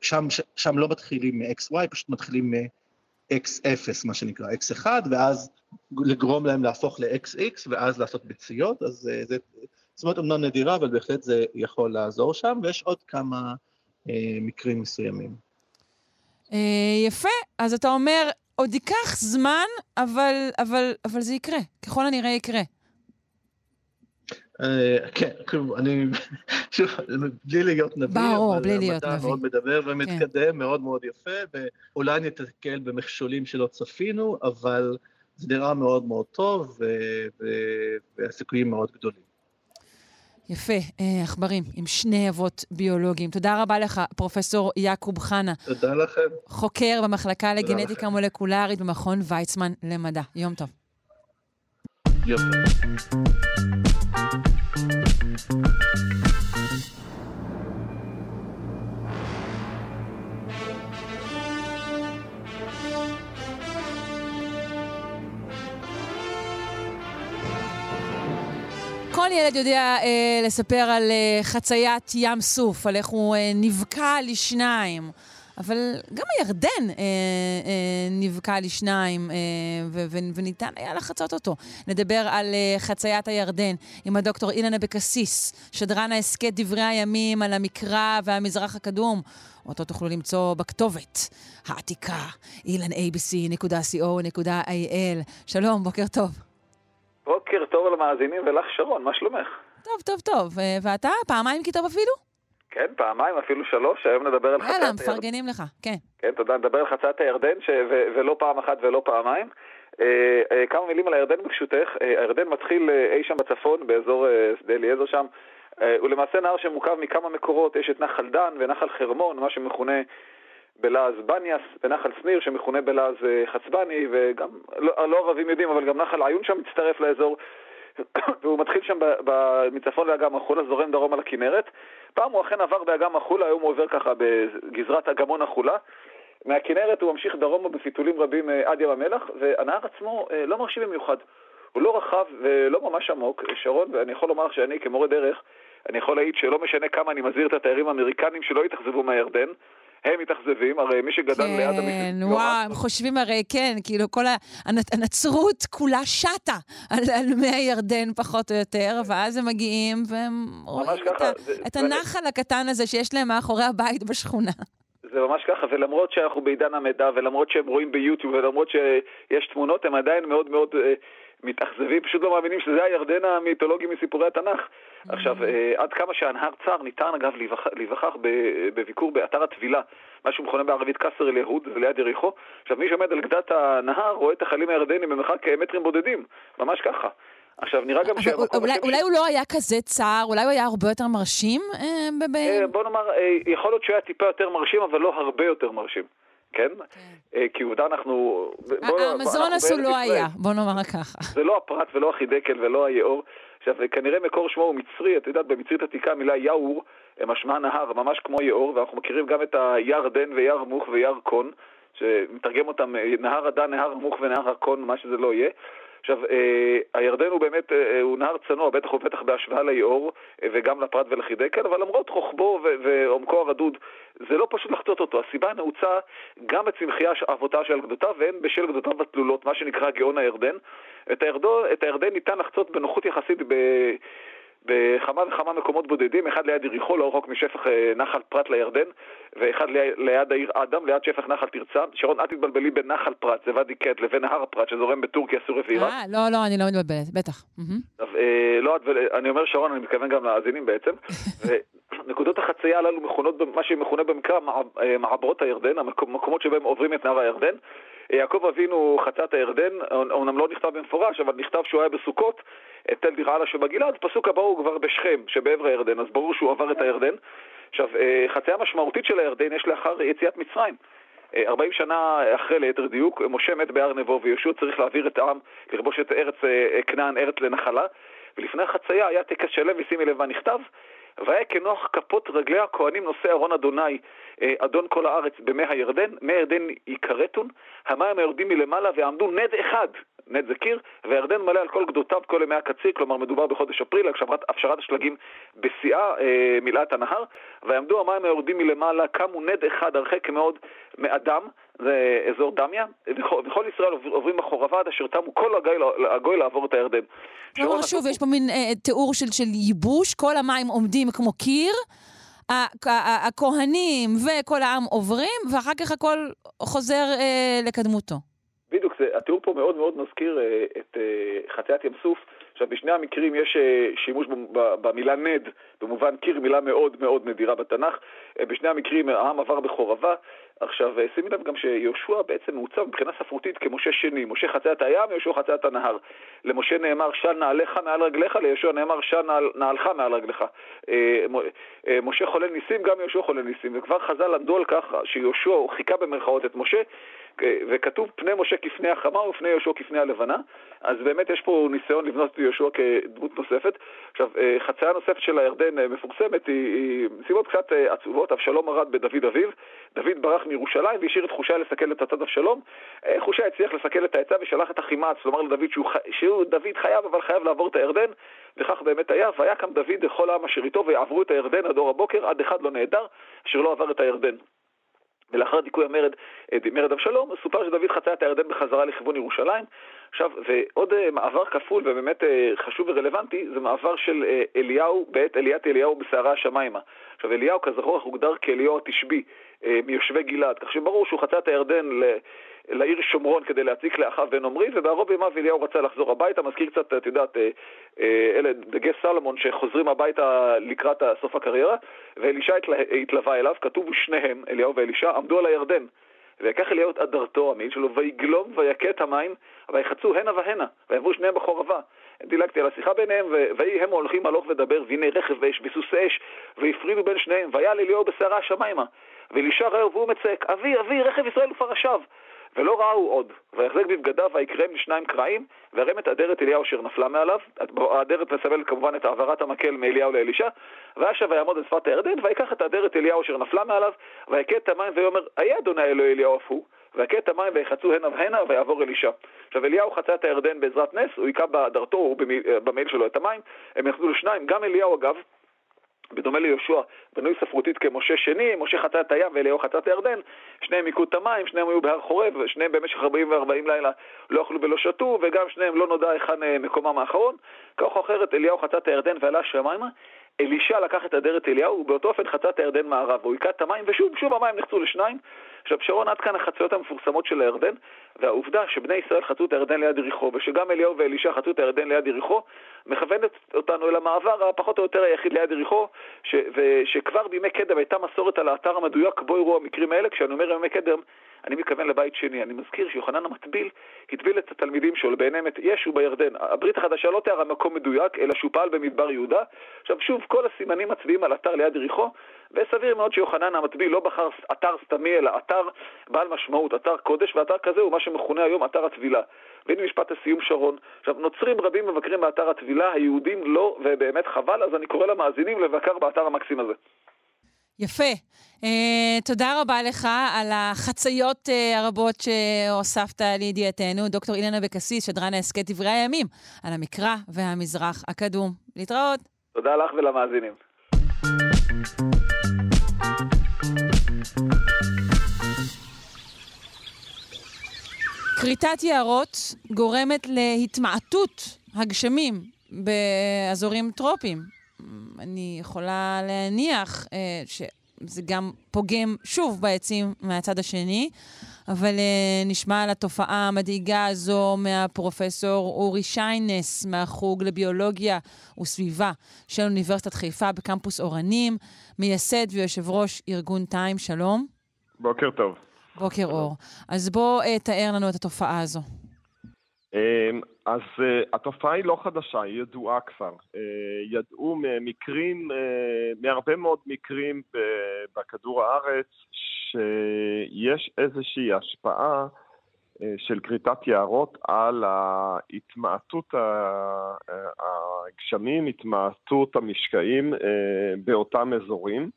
ושם לא מתחילים מ-XY, פשוט מתחילים מ-X0, מה שנקרא, X1, ואז לגרום להם להפוך ל-XX ואז לעשות ביציות, אז אה, זה זאת אומרת אמנם נדירה, אבל בהחלט זה יכול לעזור שם, ויש עוד כמה אה, מקרים מסוימים. אה, יפה, אז אתה אומר, עוד ייקח זמן, אבל, אבל, אבל זה יקרה, ככל הנראה יקרה. Uh, כן, כאילו, אני, שוב, בלי להיות נביא, ברור, בלי להיות נביא. מאוד מדבר ומתקדם, כן. מאוד מאוד יפה, ואולי נתקל במכשולים שלא צפינו, אבל זה נראה מאוד מאוד טוב, והסיכויים מאוד גדולים. יפה, אה, עכברים עם שני אבות ביולוגיים. תודה רבה לך, פרופ' יעקוב חנה. תודה לכם. חוקר במחלקה לגנטיקה מולקולרית במכון ויצמן למדע. יום טוב. יום טוב. כל ילד יודע אה, לספר על אה, חציית ים סוף, על איך הוא אה, נבקע לשניים. אבל גם הירדן אה, אה, נבקע לשניים, אה, ו- ו- וניתן היה לחצות אותו. נדבר על אה, חציית הירדן עם הדוקטור אילן אבקסיס, שדרן ההסכת דברי הימים על המקרא והמזרח הקדום. אותו תוכלו למצוא בכתובת העתיקה, ilanabc.co.il. שלום, בוקר טוב. בוקר טוב למאזינים ולך שרון, מה שלומך? טוב, טוב, טוב. ואתה, פעמיים כי טוב אפילו? כן, פעמיים, אפילו שלוש, היום נדבר על חצת הירדן. יאללה, מפרגנים לך, כן. כן, תודה, נדבר על חצת הירדן, ש... ו... ולא פעם אחת ולא פעמיים. אה, אה, כמה מילים על הירדן ברשותך. אה, הירדן מתחיל אה, אי שם בצפון, באזור אה, שדה אליעזר שם. אה, הוא למעשה נהר שמורכב מכמה מקורות, יש את נחל דן ונחל חרמון, מה שמכונה בלעז בניאס, ונחל שניר שמכונה בלעז אה, חצבני, וגם, לא, לא ערבים יודעים, אבל גם נחל עיון שם מצטרף לאזור. והוא מתחיל שם מצפון לאגם החולה, זורם דרום על הכנרת. פעם הוא אכן עבר באגם החולה, היום הוא עובר ככה בגזרת אגמון החולה. מהכנרת הוא ממשיך דרומה בפיתולים רבים אה, עד ים המלח, והנהר עצמו אה, לא מרשים במיוחד. הוא לא רחב ולא ממש עמוק, שרון, ואני יכול לומר שאני כמורה דרך, אני יכול להעיד שלא משנה כמה אני מזהיר את התיירים האמריקנים שלא יתאכזבו מהירדן, הם מתאכזבים, הרי מי שגדל כן, ליד המפלגה... כן, וואו, הם חושבים הרי, כן, כאילו כל הנצרות כולה שטה על, על מי הירדן פחות או יותר, ואז הם מגיעים והם רואים ככה, את, זה, את הנחל זה... הקטן הזה שיש להם מאחורי הבית בשכונה. זה ממש ככה, ולמרות שאנחנו בעידן המידע, ולמרות שהם רואים ביוטיוב, ולמרות שיש תמונות, הם עדיין מאוד מאוד uh, מתאכזבים, פשוט לא מאמינים שזה הירדן המיתולוגי מסיפורי התנ"ך. עכשיו, אה, עד כמה שהנהר צר, ניתן אגב להיווכח בביקור באתר הטבילה, מה שמכונה בערבית קאסר אל-יהוד, זה ליד יריחו. עכשיו, מי שעומד על גדת הנהר רואה את החיילים הירדנים במרחק מטרים בודדים, ממש ככה. עכשיו, נראה גם ש... אולי הוא לא היה כזה צר, אולי הוא היה הרבה יותר מרשים? אה, אה, בוא נאמר, יכול להיות שהוא היה טיפה יותר מרשים, אבל לא הרבה יותר מרשים. כן? כן. כי עובדה אנחנו... המזונס הוא לא היה, בוא נאמר ככה. זה לא הפרת ולא החידקל ולא היאור. עכשיו, כנראה מקור שמו הוא מצרי, את יודעת, במצרית עתיקה המילה יאור משמע נהר, ממש כמו יאור, ואנחנו מכירים גם את היער דן ויער מוך ויער קון, שמתרגם אותם נהר הדן, נהר מוך ונהר הקון, מה שזה לא יהיה. עכשיו, אה, הירדן הוא באמת, אה, הוא נהר צנוע, בטח ובטח בהשוואה ליאור אה, וגם לפרת ולחידקל, אבל למרות רוחבו ועומקו הרדוד, זה לא פשוט לחצות אותו. הסיבה נעוצה גם בצמחייה אבותיו של גדותיו והן בשל גדותיו התלולות, מה שנקרא גאון הירדן. את, הירדו, את הירדן ניתן לחצות בנוחות יחסית ב... בכמה וכמה מקומות בודדים, אחד ליד יריחו, לא רחוק משפך אה, נחל פרת לירדן, ואחד ליד העיר אדם, ליד שפך נחל תרצה. שרון, אל תתבלבלי בין נחל פרת, זה ואדי קט, לבין נהר פרת, שזורם בטורקיה, סוריה ועיראק. אה, לא, לא, אני לא מתבלבלת, בטח. אה, לא, אני אומר שרון, אני מתכוון גם למאזינים בעצם. נקודות החצייה הללו מכונות, מה שמכונה במקרא אה, מעברות הירדן, המקומות שבהם עוברים את נהר הירדן. יעקב אבינו חצה את הירדן, אומנם לא נכתב במפורש, אבל נכתב שהוא היה בסוכות, תל דירעלה שבגלעד, פסוק הבא הוא כבר בשכם, שבעבר הירדן, אז ברור שהוא עבר את הירדן. עכשיו, אה, חצייה משמעותית של הירדן יש לאחר יציאת מצרים. 40 שנה אחרי ליתר דיוק, משה מת בהר נבו ויהושע צריך להעביר את העם, לכבוש את ארץ כנען, ארץ לנחלה, ולפני החצייה היה טקס שלם ושימי לב מה נכתב, והיה כנוח כפות רגלי הכהנים נושא ארון אדוני, אדון כל הארץ, במי הירדן, מי הירדן יכרתון, המים היורדים מלמעלה ועמדו נד אחד נט זה קיר, והירדן מלא על כל גדותיו כל ימי הקציר, כלומר מדובר בחודש אפריל, הפשרת השלגים בשיאה אה, מילאת הנהר, ויעמדו המים היורדים מלמעלה, קמו נד אחד הרחק מאוד מאדם, זה אזור דמיה, וכל ישראל עוברים בחורבה עד אשר תמו כל הגוי, הגוי לעבור את הירדן. כלומר, שוב, יש פה מין אה, תיאור של, של ייבוש, כל המים עומדים כמו קיר. הכהנים וכל העם עוברים, ואחר כך הכל חוזר אה, לקדמותו. בדיוק, זה, התיאור פה מאוד מאוד מזכיר אה, את אה, חציית ים סוף. עכשיו, בשני המקרים יש אה, שימוש במילה נד, במובן קיר מילה מאוד מאוד נדירה בתנ"ך. בשני המקרים העם עבר בחורבה. עכשיו, שימי לב גם שיהושע בעצם מעוצב מבחינה ספרותית כמשה שני. משה חצה את הים, יהושע חצה את הנהר. למשה נאמר של נעליך מעל רגליך, ליהושע נאמר של נעל, נעלך מעל רגליך. משה חולל ניסים, גם יהושע חולל ניסים. וכבר חז"ל למדו על כך שיהושע חיכה במרכאות את משה, וכתוב פני משה כפני החמה ופני יהושע כפני הלבנה, אז באמת יש פה ניסיון לבנות את יהושע כדמות נוספת. עכשיו, אה, חצייה נוספת של הירדן אה, מפורסמת היא, היא מסיבות קצת אה, עצובות, אבשלום מרד בדוד אביו, דוד ברח מירושלים והשאיר את חושי לסכל את הצד אבשלום, חושי הצליח לסכל את העצה ושלח את אחימץ, לומר לדוד שהוא, שהוא דוד חייב אבל חייב לעבור את הירדן, וכך באמת היה, והיה קם דוד לכל העם אשר איתו ויעברו את הירדן עד אור הבוקר, עד אחד לא נעדר, אשר לא עבר את הירדן. ולאחר דיכוי המרד, אה, מרד אבשלום, סופר שדוד חצה את הירדן בחזרה לכיוון ירושלים. עכשיו, ועוד אה, מעבר כפול ובאמת אה, חשוב ורלוונטי, זה מעבר של אליהו בעת עליית אליהו בסערה השמיימה. עכשיו, אליהו כזכור הוגדר כאליהו התשבי, מיושבי גלעד, כך שברור שהוא חצה את הירדן לעיר שומרון כדי להציק לאחיו בן עמרי, ובערוב ימיו אליהו רצה לחזור הביתה, מזכיר קצת, את יודעת, אה, אה, אלה דגי סלומון שחוזרים הביתה לקראת סוף הקריירה, ואלישע התלווה אליו, כתוב שניהם, אליהו ואלישע, עמדו על הירדן. ויקח אליהו את אדרתו המיל שלו, ויגלום ויכה את המים, ויחצו הנה והנה, ויעברו שניהם בחורבה. דילגתי על השיחה ביניהם, ויהי הם הולכים הלוך ודבר, והנה רכב ואש בסוס אש, והפרידו בין שניהם, ויעל אליהו בסערה השמיימה. ואלישע ראה והוא מצק, אבי, אבי, רכב ישראל ופרשיו. ולא ראו עוד, ויחזק בבגדיו ויקרם לשניים קרעים, וירם את אדרת אליהו אשר נפלה מעליו, האדרת מסמלת כמובן את העברת המקל מאליהו לאלישע, וישב ויעמוד על שפת הירדן, ויקח את אדרת אליהו אשר נפלה מעליו, ויכה את המים ויאמר, איה אדוני אלוהי אליהו אף הוא, ויכה את המים ויחצו הנה והנה, ויעבור אלישע. עכשיו אליהו חצה את הירדן בעזרת נס, הוא היכה באדרתו ובמעיל שלו את המים, הם יחדו לשניים, גם אליהו אגב, בדומה ליהושע, בנוי ספרותית כמשה שני, משה חצה את הים ואליהו חצה את הירדן, שניהם היכו את המים, שניהם היו בהר חורב, שניהם במשך 40 ו-40 לילה לא אכלו ולא שתו, וגם שניהם לא נודע היכן אה, מקומם האחרון. כך או אחרת, אליהו חצה את הירדן ועלה השמיימה, אלישע לקח את אדרת אליהו, ובאותו אופן חצה את הירדן מערב, הוא היכה את המים, ושוב, שוב המים נחצו לשניים. עכשיו, שרון, עד כאן החציות המפורסמות של הירדן, והעובדה שבני ישראל חצו את הירדן ליד יריחו, ושגם אליהו ואלישע חצו את הירדן ליד יריחו, מכוונת אותנו אל המעבר הפחות או יותר היחיד ליד יריחו, ש, ושכבר בימי קדם הייתה מסורת על האתר המדויק בו אירעו המקרים האלה, כשאני אומר ימי קדם, אני מתכוון לבית שני. אני מזכיר שיוחנן המטביל הטביל את התלמידים שלו בעיניהם את ישו בירדן. הברית החדשה לא תיארה מקום מדויק, אלא שהוא פעל במדבר יהודה. עכשיו שוב, כל הסימנים מצביעים על אתר ליד יריחו, וסביר מאוד שיוחנן המטביל לא בחר אתר סתמי, אלא אתר בעל משמעות, אתר קודש, ואתר כזה הוא מה שמכונה היום אתר הטבילה. והנה משפט הסיום שרון. עכשיו, נוצרים רבים מבקרים באתר הטבילה, היהודים לא, ובאמת חבל, אז אני קורא למאזינים לבקר באתר המקסים הזה. יפה. Uh, תודה רבה לך על החציות uh, הרבות שהוספת לידיעתנו. דוקטור אילנה אבקסיס, שדרן ההסכת דברי הימים, על המקרא והמזרח הקדום. להתראות. תודה לך ולמאזינים. כריתת יערות גורמת להתמעטות הגשמים באזורים טרופיים. אני יכולה להניח אה, שזה גם פוגם שוב בעצים מהצד השני, אבל אה, נשמע על התופעה המדאיגה הזו מהפרופסור אורי שיינס מהחוג לביולוגיה וסביבה של אוניברסיטת חיפה בקמפוס אורנים, מייסד ויושב ראש ארגון טיים, שלום. בוקר טוב. בוקר אור. אז בוא אה, תאר לנו את התופעה הזו. אז uh, התופעה היא לא חדשה, היא ידועה כבר. Uh, ידעו ממקרים, uh, מהרבה מאוד מקרים בכדור הארץ, שיש איזושהי השפעה אה, של כריתת יערות על ההתמעטות הגשמים, התמעטות המשקעים אה, באותם אזורים,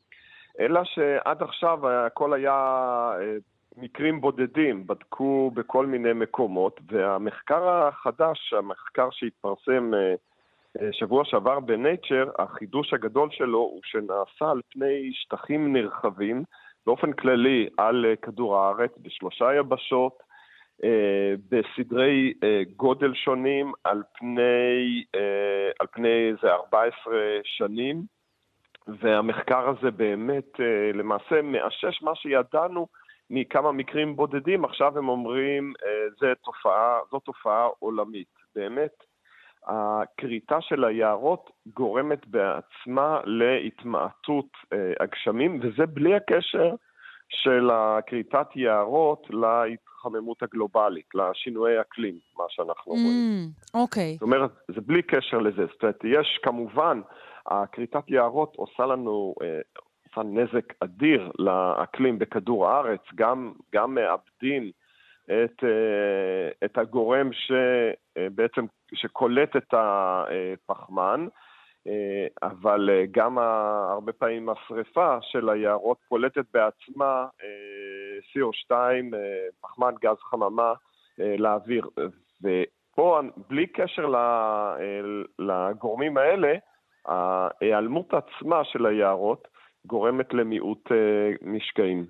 אלא שעד עכשיו הכל היה אה, מקרים בודדים, בדקו בכל מיני מקומות, והמחקר החדש, המחקר שהתפרסם שבוע שעבר בנייצ'ר, החידוש הגדול שלו הוא שנעשה על פני שטחים נרחבים, באופן כללי על כדור הארץ, בשלושה יבשות, אה, בסדרי אה, גודל שונים על פני, אה, על פני איזה 14 שנים, והמחקר הזה באמת למעשה מאשש מה שידענו מכמה מקרים בודדים, עכשיו הם אומרים זו תופעה, זו תופעה עולמית. באמת, הכריתה של היערות גורמת בעצמה להתמעטות הגשמים, וזה בלי הקשר של הכריתת יערות להתחממות הגלובלית, לשינויי אקלים, מה שאנחנו mm, רואים. אוקיי. זאת אומרת, זה בלי קשר לזה. זאת אומרת, יש כמובן, הכריתת יערות עושה לנו, עושה נזק אדיר לאקלים בכדור הארץ, גם, גם מאבדים את, אה, את הגורם שבעצם, אה, שקולט את הפחמן. אה, אבל גם הרבה פעמים השריפה של היערות פולטת בעצמה אה, CO2, פחמן גז חממה לאוויר. ופה, בלי קשר לגורמים האלה, ההיעלמות עצמה של היערות גורמת למיעוט משקעים.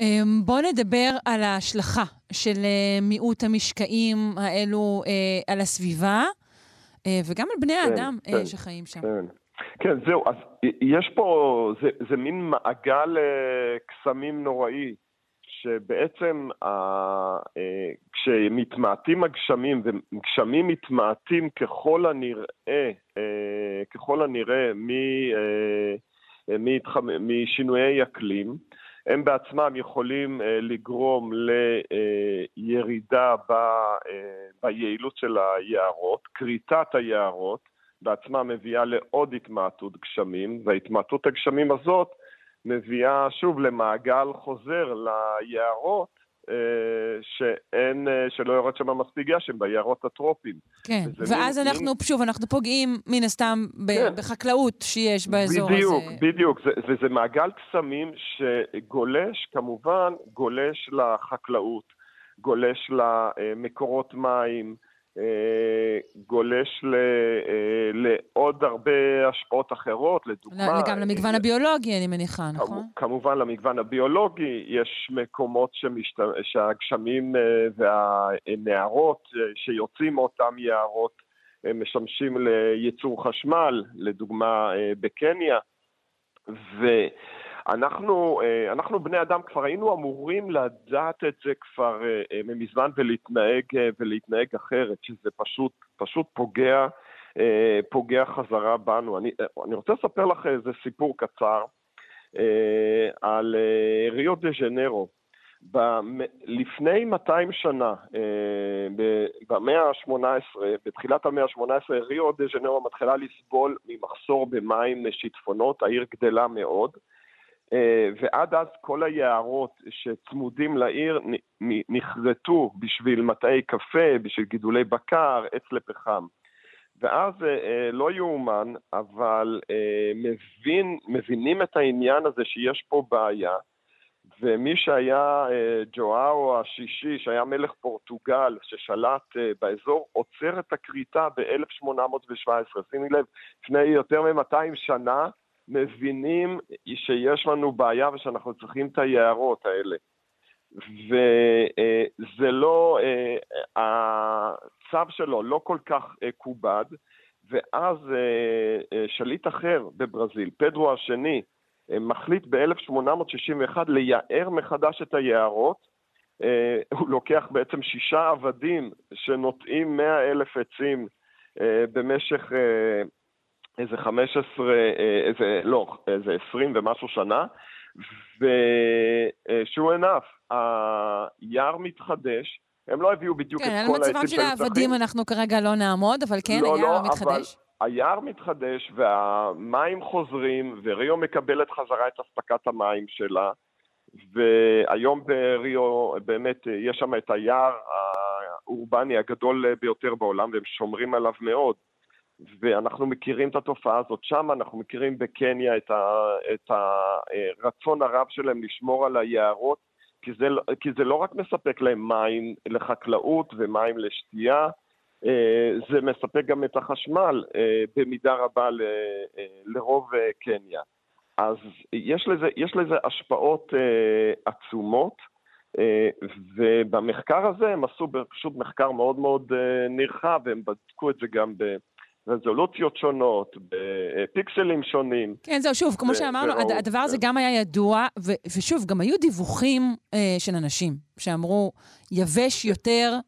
אמ, בואו נדבר על ההשלכה של מיעוט המשקעים האלו על הסביבה. אה, וגם על בני כן, האדם אה, כן, שחיים שם. כן. כן, זהו, אז יש פה, זה, זה מין מעגל אה, קסמים נוראי, שבעצם אה, כשמתמעטים הגשמים, וגשמים מתמעטים ככל הנראה, אה, ככל הנראה מ, משינויי אקלים, הם בעצמם יכולים אה, לגרום לירידה ב, אה, ביעילות של היערות, כריתת היערות בעצמה מביאה לעוד התמעטות גשמים, וההתמעטות הגשמים הזאת מביאה שוב למעגל חוזר ליערות שאין, אה, שלא יורד שם מספיק גשם ביערות הטרופיים. כן, ואז מין, אנחנו, מין... שוב, אנחנו פוגעים מן הסתם כן. בחקלאות שיש באזור בדיוק, הזה. בדיוק, בדיוק, וזה מעגל קסמים שגולש, כמובן, גולש לחקלאות, גולש למקורות מים, אה, גולש ל, אה, לעוד הרבה השפעות אחרות, לדוגמה... גם למגוון אה, הביולוגי, אני מניחה, נכון? כמובן למגוון הביולוגי, יש מקומות שמשת... שהגשמים והנערות שיוצאים מאותם יערות משמשים לייצור חשמל, לדוגמה בקניה, ו... אנחנו, אה, אנחנו בני אדם כבר היינו אמורים לדעת את זה כבר אה, אה, מזמן ולהתנהג, ולהתנהג אחרת, שזה פשוט, פשוט פוגע, פוגע חזרה בנו. אני, אני רוצה לספר לך איזה סיפור קצר על ריו דה ז'נרו. לפני 200 שנה, במאה ה-18, בתחילת המאה ה-18, ריו דה ז'נרו מתחילה לסבול ממחסור במים שיטפונות, העיר גדלה מאוד. אה, ועד אז כל היערות שצמודים לעיר נכרתו בשביל מטעי קפה, בשביל גידולי בקר, עץ לפחם. ואז אה, אה, לא יאומן, אבל מבין, מבינים את העניין הזה שיש פה בעיה, ומי שהיה ג'ואאו השישי, שהיה מלך פורטוגל, ששלט באזור, עוצר את הכריתה ב-1817. שימי לב, לפני יותר מ-200 שנה, מבינים שיש לנו בעיה ושאנחנו צריכים את היערות האלה. וזה לא, אה, הצו שלו לא כל כך אה, כובד, ואז אה, שליט אחר בברזיל, פדרו השני, מחליט ב-1861 לייער מחדש את היערות. הוא לוקח בעצם שישה עבדים שנוטעים מאה אלף עצים במשך איזה 15, אה, איזה, לא, איזה 20 ומשהו שנה, ושו enough, היער מתחדש, הם לא הביאו בדיוק כן, את כל העצים צריכים. כן, על מצבם של העבדים אנחנו כרגע לא נעמוד, אבל כן, לא, היער לא, מתחדש. אבל היער מתחדש והמים חוזרים, וריו מקבלת חזרה את אספקת המים שלה, והיום בריו באמת יש שם את היער האורבני הגדול ביותר בעולם, והם שומרים עליו מאוד. ואנחנו מכירים את התופעה הזאת שם, אנחנו מכירים בקניה את, ה, את הרצון הרב שלהם לשמור על היערות, כי זה, כי זה לא רק מספק להם מים לחקלאות ומים לשתייה, אה, זה מספק גם את החשמל אה, במידה רבה ל, אה, לרוב קניה. אז יש לזה, יש לזה השפעות עצומות, ובמחקר הזה הם עשו פשוט מחקר מאוד מאוד נרחב, והם בדקו את זה גם ב... רזולוציות שונות, בפיקסלים שונים. כן, זהו, שוב, כמו שאמרנו, הדבר הזה גם היה ידוע, ושוב, גם היו דיווחים אה, של אנשים שאמרו, יבש יותר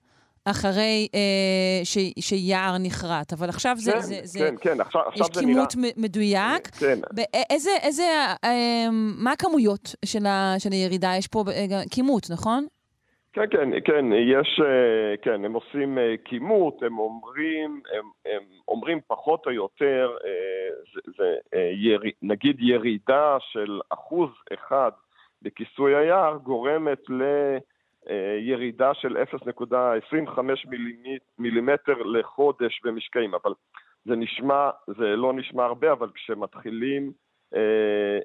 אחרי אה, ש, שיער נכרת, אבל עכשיו זה, כן, זה, זה, כן, כן, עכשיו, עכשיו זה נראה... יש כימות מדויק. כן. איזה, איזה, אה, מה הכמויות של, ה, של הירידה? יש פה אה, כימות, נכון? כן, כן, כן, יש, אה, כן, הם עושים אה, כימות, הם אומרים, הם, הם אומרים פחות או יותר, אה, זה, זה יר, נגיד ירידה של אחוז אחד בכיסוי היער גורמת לירידה של 0.25 מילימטר לחודש במשקעים, אבל זה נשמע, זה לא נשמע הרבה, אבל כשמתחילים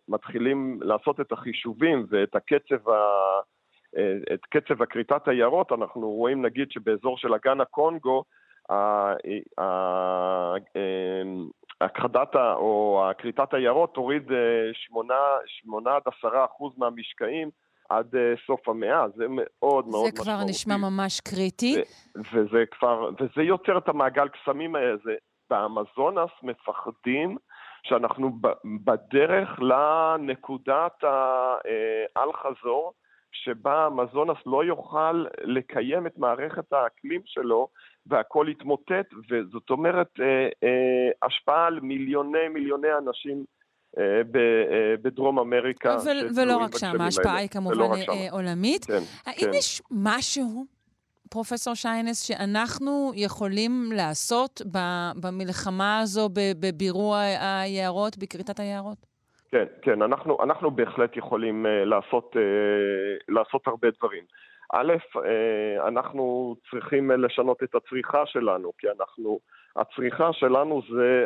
מתחילים לעשות את החישובים ואת הקצב ה... את קצב הכריתת היערות, אנחנו רואים נגיד שבאזור של אגן הקונגו, הכחדת או כריתת היערות תוריד 8 עד 10 אחוז מהמשקעים עד סוף המאה, זה מאוד מאוד משמעותי. זה כבר נשמע ממש קריטי. וזה כבר, וזה יוצר את המעגל קסמים הזה. באמזונס מפחדים שאנחנו בדרך לנקודת האל-חזור, שבה המזונס לא יוכל לקיים את מערכת האקלים שלו והכל יתמוטט, וזאת אומרת אה, אה, השפעה על מיליוני מיליוני אנשים אה, בדרום אמריקה. ו- ולא רק שם, ההשפעה היא כמובן עולמית. כן, האם כן. יש משהו, פרופסור שיינס, שאנחנו יכולים לעשות במלחמה הזו בבירור היערות, בכריתת היערות? כן, כן, אנחנו, אנחנו בהחלט יכולים uh, לעשות, uh, לעשות הרבה דברים. א', uh, אנחנו צריכים לשנות את הצריכה שלנו, כי אנחנו, הצריכה שלנו זה,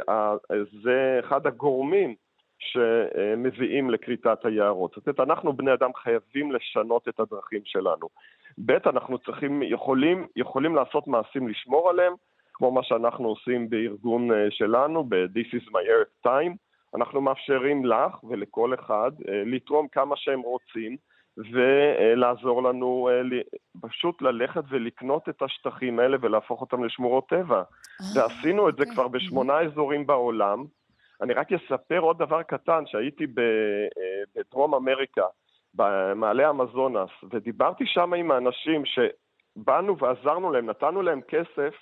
זה אחד הגורמים שמביאים לכריתת היערות. זאת אומרת, אנחנו בני אדם חייבים לשנות את הדרכים שלנו. ב', אנחנו צריכים, יכולים, יכולים לעשות מעשים לשמור עליהם, כמו מה שאנחנו עושים בארגון שלנו, ב-This is my earth time. אנחנו מאפשרים לך ולכל אחד אה, לתרום כמה שהם רוצים ולעזור לנו אה, פשוט ללכת ולקנות את השטחים האלה ולהפוך אותם לשמורות טבע. אה, ועשינו את זה אוקיי. כבר בשמונה אזורים בעולם. אני רק אספר עוד דבר קטן, שהייתי בדרום אמריקה, במעלה המזונס, ודיברתי שם עם האנשים שבאנו ועזרנו להם, נתנו להם כסף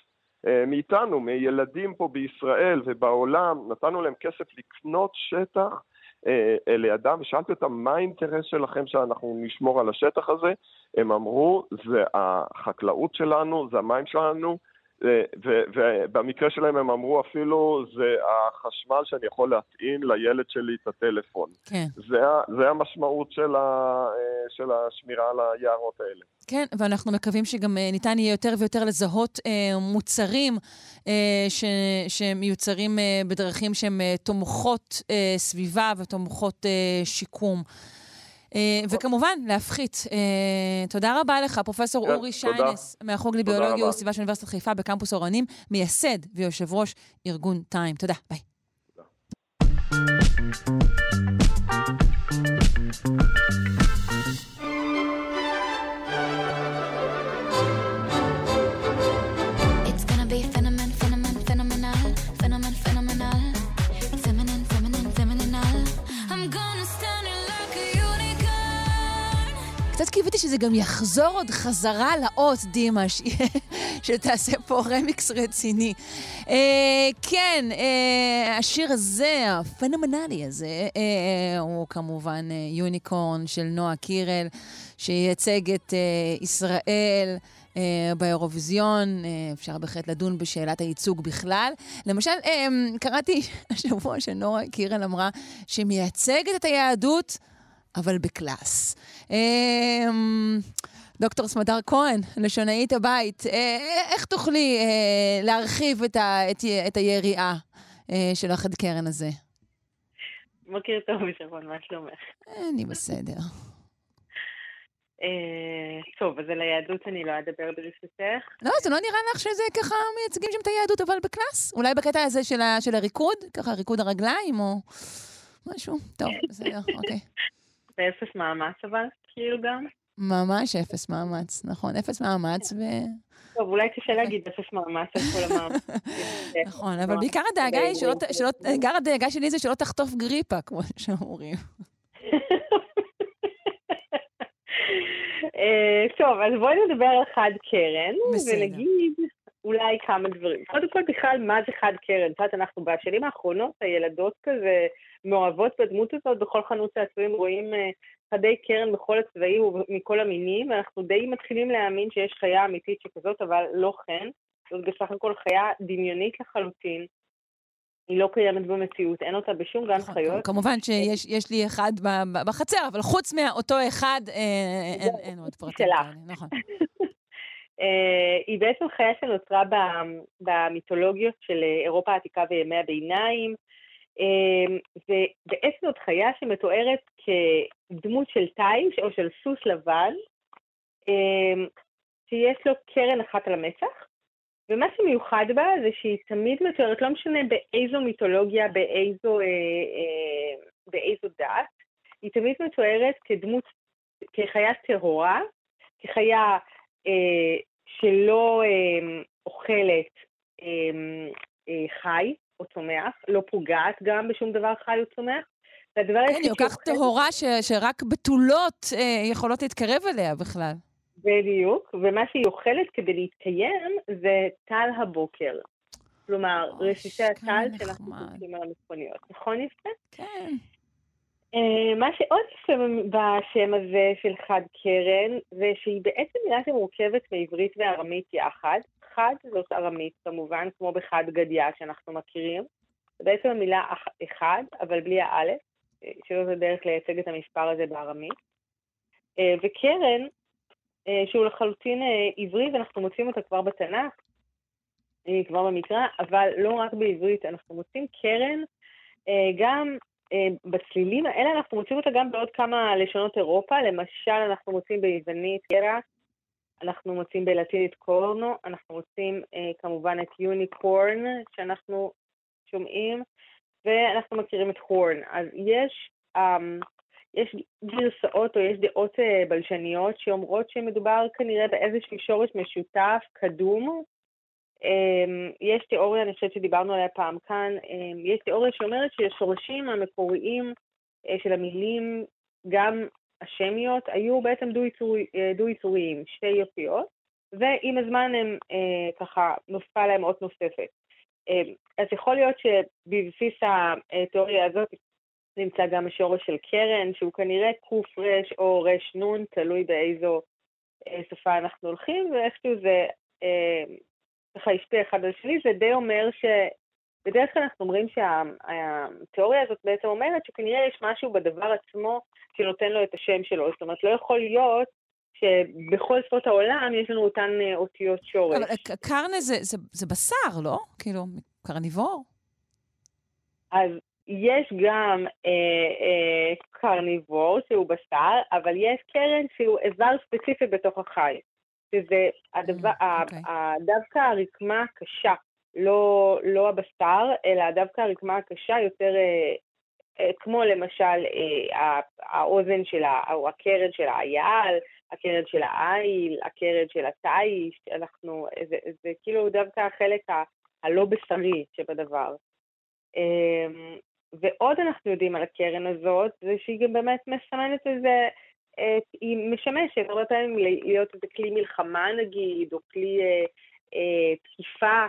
מאיתנו, מילדים פה בישראל ובעולם, נתנו להם כסף לקנות שטח אה, אה, לידם, ושאלתי אותם מה האינטרס שלכם שאנחנו נשמור על השטח הזה, הם אמרו, זה החקלאות שלנו, זה המים שלנו, ובמקרה שלהם הם אמרו אפילו, זה החשמל שאני יכול להטעין לילד שלי את הטלפון. כן. זה, זה המשמעות של, ה, של השמירה על היערות האלה. כן, ואנחנו מקווים שגם אה, ניתן יהיה יותר ויותר לזהות אה, מוצרים אה, ש, שמיוצרים אה, בדרכים שהן אה, תומכות אה, סביבה ותומכות אה, שיקום. אה, וכמובן, להפחית. אה, תודה רבה לך, פרופ' כן, אורי שיינס, מהחוג לביולוגיה וסביבה של אוניברסיטת חיפה בקמפוס אורנים, מייסד ויושב ראש ארגון טיים. תודה, ביי. קצת קיוויתי שזה גם יחזור עוד חזרה לאות, דימה, שתעשה פה רמיקס רציני. אה, כן, אה, השיר הזה, הפנומנלי הזה, אה, הוא כמובן אה, Unicorn של נועה קירל, שייצג את אה, ישראל. אה, באירוויזיון, אה, אפשר בהחלט לדון בשאלת הייצוג בכלל. למשל, אה, קראתי השבוע שנועה קירל אמרה שהיא מייצגת את היהדות אבל ב class. אמ, דוקטור סמדר כהן, לשונאית הבית, אה, איך תוכלי אה, להרחיב את, ה, את, את היריעה אה, של החד קרן הזה? בוקר טוב, שרון, מה שלומך? אני בסדר. טוב, אז על היהדות אני לא אדבר ברשותך. לא, זה לא נראה לך שזה ככה מייצגים שם את היהדות, אבל בקלאס? אולי בקטע הזה של, ה, של הריקוד? ככה ריקוד הרגליים, או משהו? טוב, בסדר, אוקיי. באפס מאמץ אבל, כאילו גם. ממש אפס מאמץ, נכון, אפס מאמץ ו... טוב, אולי קשה להגיד אפס מאמץ על כל המאמץ. נכון, אבל בעיקר הדאגה היא שלא, בעיקר הדאגה שלי זה שלא תחטוף גריפה, כמו שאומרים. אה, טוב, אז בואי נדבר על חד קרן, ונגיד אולי כמה דברים. קודם כל, בכלל, מה זה חד קרן? את יודעת, אנחנו בשנים האחרונות, הילדות כזה מאוהבות בדמות הזאת, בכל חנות צעצועים רואים אה, חדי קרן בכל הצבעים ומכל המינים, ואנחנו די מתחילים להאמין שיש חיה אמיתית שכזאת, אבל לא כן. זאת בסך הכל חיה דמיונית לחלוטין. היא לא קיימת במציאות, אין אותה בשום גן נכון, חיות. כמובן שיש לי אחד בחצר, אבל חוץ מאותו אחד, אה, אין, אין עוד פרטים. נכון. אה, היא בעצם חיה שנוצרה במיתולוגיות של אירופה העתיקה וימי הביניים, אמ, ובעצם זאת חיה שמתוארת כדמות של תיש או של סוס לבן, אמ, שיש לו קרן אחת על המצח, ומה שמיוחד בה זה שהיא תמיד מתוארת, לא משנה באיזו מיתולוגיה, באיזו, אה, אה, באיזו דת, היא תמיד מתוארת כדמות, כחיה טהורה, כחיה אה, שלא אה, אוכלת אה, אה, חי, או צומח, לא פוגעת גם בשום דבר חי או צומח. והדבר כן, היא כל כך טהורה שרק בתולות אה, יכולות להתקרב אליה בכלל. בדיוק, ומה שהיא אוכלת כדי להתקיים זה טל הבוקר. כלומר, רסיסי הטל שאנחנו קוראים על המכוניות. נכון יפה? כן. Uh, מה שעוד יפה בשם הזה של חד קרן, זה שהיא בעצם מילה שמורכבת מעברית וארמית יחד. חד זאת ארמית כמובן, כמו בחד גדיה שאנחנו מכירים. זה בעצם המילה אחד, אבל בלי האלף, אה, שזאת הדרך לייצג את המספר הזה בארמית. אה, וקרן, אה, שהוא לחלוטין עברי, ואנחנו מוצאים אותה כבר בתנ"ך, כבר במקרא, אבל לא רק בעברית, אנחנו מוצאים קרן גם בצלילים האלה, אנחנו מוצאים אותה גם בעוד כמה לשונות אירופה, למשל אנחנו מוצאים ביוונית קרח, אנחנו מוצאים בלטינית קורנו, אנחנו מוצאים אה, כמובן את יוניקורן שאנחנו שומעים, ואנחנו מכירים את הורן. אז יש, אה, יש גרסאות או יש דעות אה, בלשניות שאומרות שמדובר כנראה באיזשהו שורש משותף, קדום. אה, יש תיאוריה, אני חושבת שדיברנו עליה פעם כאן, אה, יש תיאוריה שאומרת שהשורשים המקוריים אה, של המילים גם השמיות היו בעצם אה, דו-יצוריים, שתי יופיות, ועם הזמן הם אה, ככה נוספה להם אות נוספת. אה, אז יכול להיות שבבסיס התיאוריה הזאת נמצא גם השורש של קרן, שהוא כנראה קר או רנ, תלוי באיזו שפה אנחנו הולכים, ואיכשהו זה ככה השפיע אחד על שני, זה די אומר ש... בדרך כלל אנחנו אומרים שהתיאוריה הזאת בעצם אומרת שכנראה יש משהו בדבר עצמו שנותן לו את השם שלו. זאת אומרת, לא יכול להיות שבכל שפות העולם יש לנו אותן אה, אותיות שורש. אבל קרנה זה, זה, זה בשר, לא? כאילו, קרניבור? אז יש גם אה, אה, קרניבור שהוא בשר, אבל יש קרן שהוא איבר ספציפי בתוך החי. שזה הדבר, mm, okay. אוקיי. דווקא הרקמה הקשה לא, לא הבשר, אלא דווקא הרקמה הקשה יותר, אה, אה, כמו למשל אה, האוזן של, ה, או הקרן של האייל, הקרן של העיל, הקרן של התיש, אנחנו, זה, זה כאילו דווקא החלק ה, הלא בשרי שבדבר. אה, ועוד אנחנו יודעים על הקרן הזאת, זה שהיא גם באמת מסמנת איזה, היא משמשת הרבה פעמים להיות איזה כלי מלחמה נגיד, או כלי אה, אה, תקיפה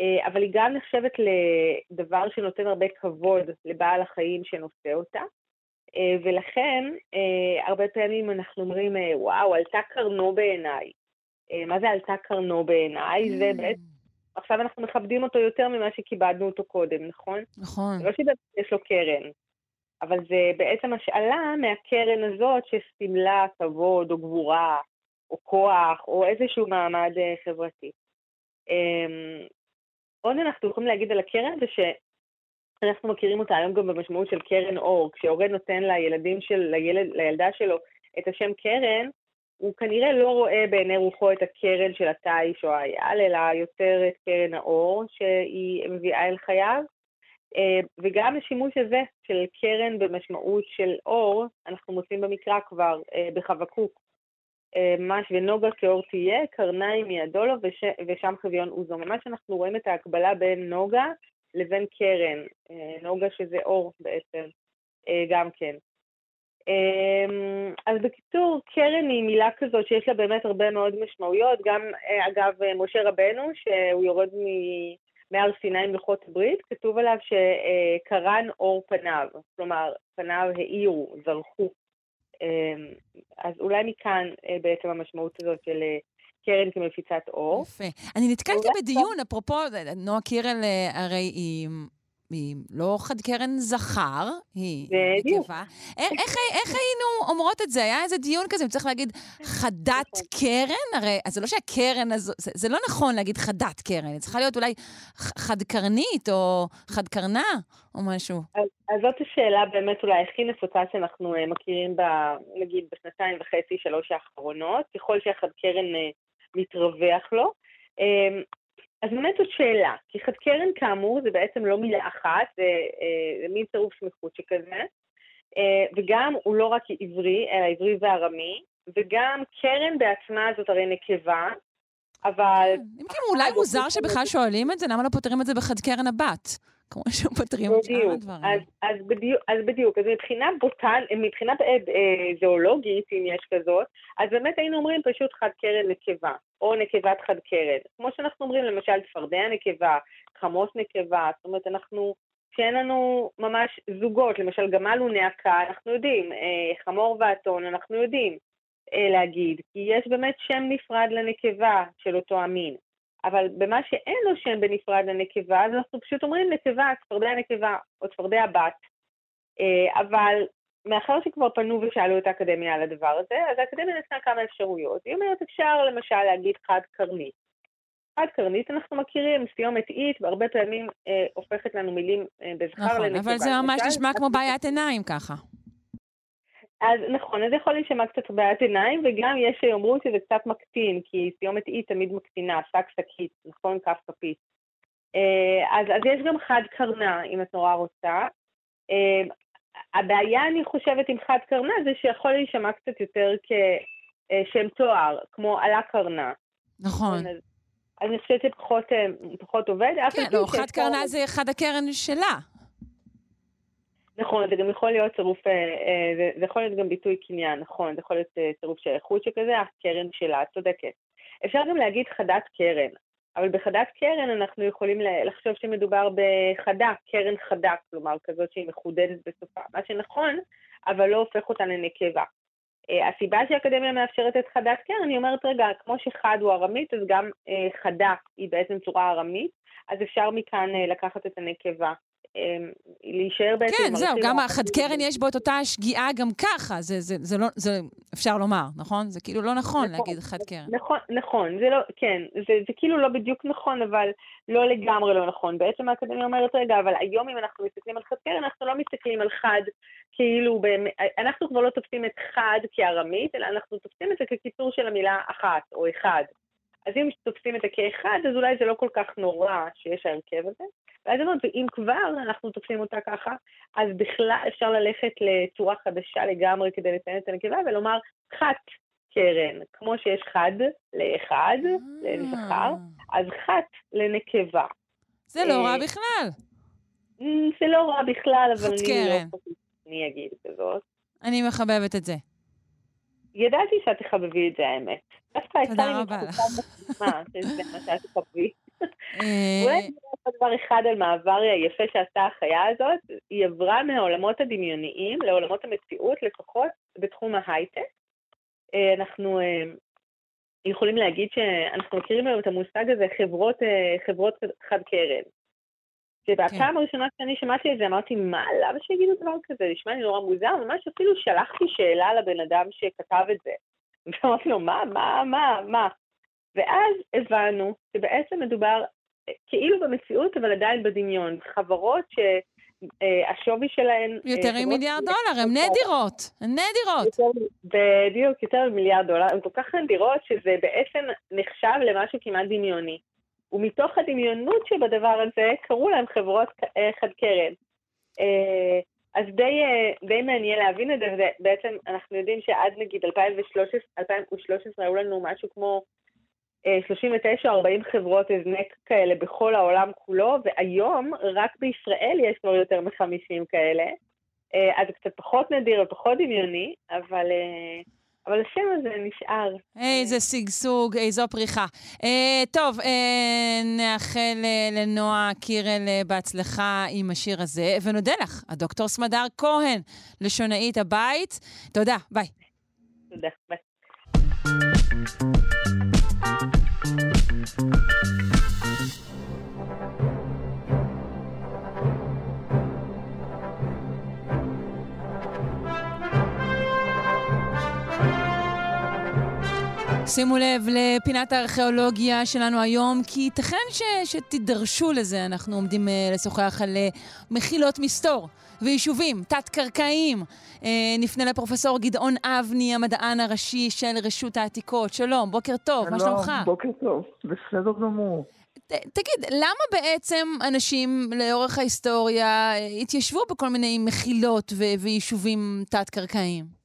אה, אבל היא גם נחשבת לדבר שנותן הרבה כבוד לבעל החיים שנושא אותה. אה, ולכן, אה, הרבה פעמים אנחנו אומרים, וואו, עלתה קרנו בעיניי. מה זה עלתה קרנו בעיניי? זה mm. בעצם, עכשיו אנחנו מכבדים אותו יותר ממה שכיבדנו אותו קודם, נכון? נכון. לא שבאמת יש לו קרן. אבל זה בעצם השאלה מהקרן הזאת שסימלה כבוד או גבורה או כוח או איזשהו מעמד אה, חברתי. אמ, עוד אנחנו יכולים להגיד על הקרן זה שאנחנו מכירים אותה היום גם במשמעות של קרן אור, כשהורה נותן לילדים של, לילד, לילדה שלו את השם קרן, הוא כנראה לא רואה בעיני רוחו את הקרן של התיש או האייל, אלא יותר את קרן האור שהיא מביאה אל חייו. אה, וגם השימוש הזה של קרן במשמעות של אור, אנחנו מוצאים במקרא כבר אה, בחבקוק. אה, ממש ונוגה כאור תהיה, קרניים מידו לו וש, ושם חביון עוזו. ממש אנחנו רואים את ההקבלה בין נוגה לבין קרן. נוגה שזה אור בעצם, גם כן. אז בקיצור, קרן היא מילה כזאת שיש לה באמת הרבה מאוד משמעויות. גם, אגב, משה רבנו, שהוא יורד. מהר סיני עם לוחות הברית, כתוב עליו שקרן אור פניו, כלומר, פניו האירו, זרחו. אמ, אז אולי מכאן אה, בעצם המשמעות הזאת של אה, קרן כמפיצת אור. יפה. אני נתקלתי בדיון, אפרופו, נועה קירל אה, הרי היא היא לא חד קרן זכר, היא נקבה. איך, איך היינו אומרות את זה? היה איזה דיון כזה, אם צריך להגיד חדת נכון. קרן? הרי זה לא שהקרן הזו, זה, זה לא נכון להגיד חדת קרן, היא צריכה להיות אולי חד קרנית או חד קרנה או משהו. אז, אז זאת השאלה באמת אולי הכי נפוצה שאנחנו uh, מכירים, ב, נגיד, בשנתיים וחצי, שלוש האחרונות, ככל שהחד קרן uh, מתרווח לו. אז באמת זאת שאלה, כי חד קרן כאמור זה בעצם לא מילה אחת, זה, אה, זה מין צירוף סמיכות שכזה, אה, וגם הוא לא רק עברי, אלא עברי וארמי, וגם קרן בעצמה זאת הרי נקבה, אבל... כן, אם כאילו אולי מוזר שבכלל שואלים את זה, למה לא פותרים את זה בחד קרן הבת? כמו שפותרים את שאר הדברים. אז, אז, בדיוק, אז בדיוק, אז מבחינה בוטן, מבחינה אה, אה, זואולוגית, אם יש כזאת, אז באמת היינו אומרים פשוט חד קרן נקבה, או נקבת חד קרן. כמו שאנחנו אומרים למשל צפרדע נקבה, חמוס נקבה, זאת אומרת אנחנו, כשאין לנו ממש זוגות, למשל גמל הוא נעקה, אנחנו יודעים, אה, חמור ואתון, אנחנו יודעים אה, להגיד, כי יש באמת שם נפרד לנקבה של אותו המין. אבל במה שאין לו שם בנפרד לנקבה, אז אנחנו פשוט אומרים נקבה, צפרדע נקבה או צפרדע בת. אה, אבל מאחר שכבר פנו ושאלו את האקדמיה על הדבר הזה, אז האקדמיה נתנה כמה אפשרויות. היא אומרת, אפשר למשל להגיד חד קרנית. חד קרנית אנחנו מכירים, סיומת אית, והרבה פעמים אה, הופכת לנו מילים אה, בזכר נכון, לנקבה. נכון, אבל זה ממש נשמע כמו בעיית עיניים ככה. אז נכון, אז יכול להישמע קצת בעיית עיניים, וגם יש שיאמרו שזה קצת מקטין, כי סיומת אי תמיד מקטינה, שק שקית, נכון? כף כפית. אה, אז, אז יש גם חד קרנה, אם את נורא רוצה. אה, הבעיה, אני חושבת, עם חד קרנה, זה שיכול להישמע קצת יותר כשם תואר, כמו עלה קרנה. נכון. אז, אז אני חושבת שפחות עובד. כן, לא, חד קרנה זה חד הקרן שלה. נכון, זה גם יכול להיות צירוף, אה, אה, זה, זה יכול להיות גם ביטוי קניין, נכון, זה יכול להיות אה, צירוף של איכות שכזה, הקרן שלה, את צודקת. אפשר גם להגיד חדת קרן, אבל בחדת קרן אנחנו יכולים לחשוב שמדובר בחדה, קרן חדה, כלומר כזאת שהיא מחודדת בסופה, מה שנכון, אבל לא הופך אותה לנקבה. הסיבה שהאקדמיה מאפשרת את חדת קרן, היא אומרת, רגע, כמו שחד הוא ארמית, אז גם חדה היא בעצם צורה ארמית, אז אפשר מכאן לקחת את הנקבה. אמ, להישאר בעצם... כן, זהו, גם החד קרן יש בו את אותה שגיאה גם ככה, זה, זה, זה לא, זה אפשר לומר, נכון? זה כאילו לא נכון, נכון להגיד חד קרן. נכון, נכון, זה לא, כן, זה, זה כאילו לא בדיוק נכון, אבל לא לגמרי לא נכון. בעצם האקדמיה אומרת, רגע, אבל היום אם אנחנו מסתכלים על חד קרן, אנחנו לא מסתכלים על חד כאילו, אנחנו כבר לא תופסים את חד כארמית, אלא אנחנו תופסים את זה כקיצור של המילה אחת או אחד. אז אם תופסים את זה כאחד, אז אולי זה לא כל כך נורא שיש ההרכב הזה. ואז אמרתי, אם כבר אנחנו תופסים אותה ככה, אז בכלל אפשר ללכת לצורה חדשה לגמרי כדי לציין את הנקבה ולומר חת קרן, כמו שיש חד לאחד, לזכר, אז חת לנקבה. זה לא רע בכלל. זה לא רע בכלל, אבל אני לא שאני אגיד כזאת. אני מחבבת את זה. ידעתי שאת תחבבי את זה, האמת. תודה רבה לך. שזה מה שאת תחבבי. אולי אני עוד דבר אחד על מעבר היפה שעשתה החיה הזאת, היא עברה מהעולמות הדמיוניים לעולמות המציאות, לפחות בתחום ההייטק. אה, אנחנו אה, יכולים להגיד שאנחנו מכירים היום את המושג הזה, חברות, אה, חברות חד קרן. שבפעם כן. הראשונה שאני שמעתי את זה אמרתי, מה, למה שיגידו דבר כזה? נשמע לי נורא מוזר, ממש אפילו שלחתי שאלה לבן אדם שכתב את זה. ואמרתי לו, מה, מה, מה, מה? ואז הבנו שבעצם מדובר אה, כאילו במציאות, אבל עדיין בדמיון. חברות שהשווי שלהן... אה, יותר ממיליארד דולר, הן נדירות, הן נדירות. בדיוק, יותר ממיליארד דולר, הן כל כך נדירות שזה בעצם נחשב למשהו כמעט דמיוני. ומתוך הדמיונות שבדבר הזה, קראו להם חברות אה, חד קרן. אז די, די מעניין להבין את זה, ובעצם אנחנו יודעים שעד נגיד 2013, 2013 היו לנו משהו כמו 39 או 40 חברות הזנק כאלה בכל העולם כולו, והיום רק בישראל יש כבר יותר מ-50 כאלה. אה, אז זה קצת פחות נדיר ופחות דמיוני, אבל, אה, אבל השם הזה נשאר. איזה שגשוג, איזו פריחה. אה, טוב, אה, נאחל לנועה קירל בהצלחה עם השיר הזה, ונודה לך, הדוקטור סמדר כהן, לשונאית הבית. תודה, ביי. תודה, ביי. Música שימו לב לפינת הארכיאולוגיה שלנו היום, כי ייתכן ש, שתידרשו לזה. אנחנו עומדים uh, לשוחח על uh, מחילות מסתור ויישובים תת-קרקעיים. Uh, נפנה לפרופסור גדעון אבני, המדען הראשי של רשות העתיקות. שלום, בוקר טוב, שלום, מה שלומך? בוקר טוב, בסדר גמור. ת, תגיד, למה בעצם אנשים לאורך ההיסטוריה התיישבו בכל מיני מחילות ו- ויישובים תת-קרקעיים?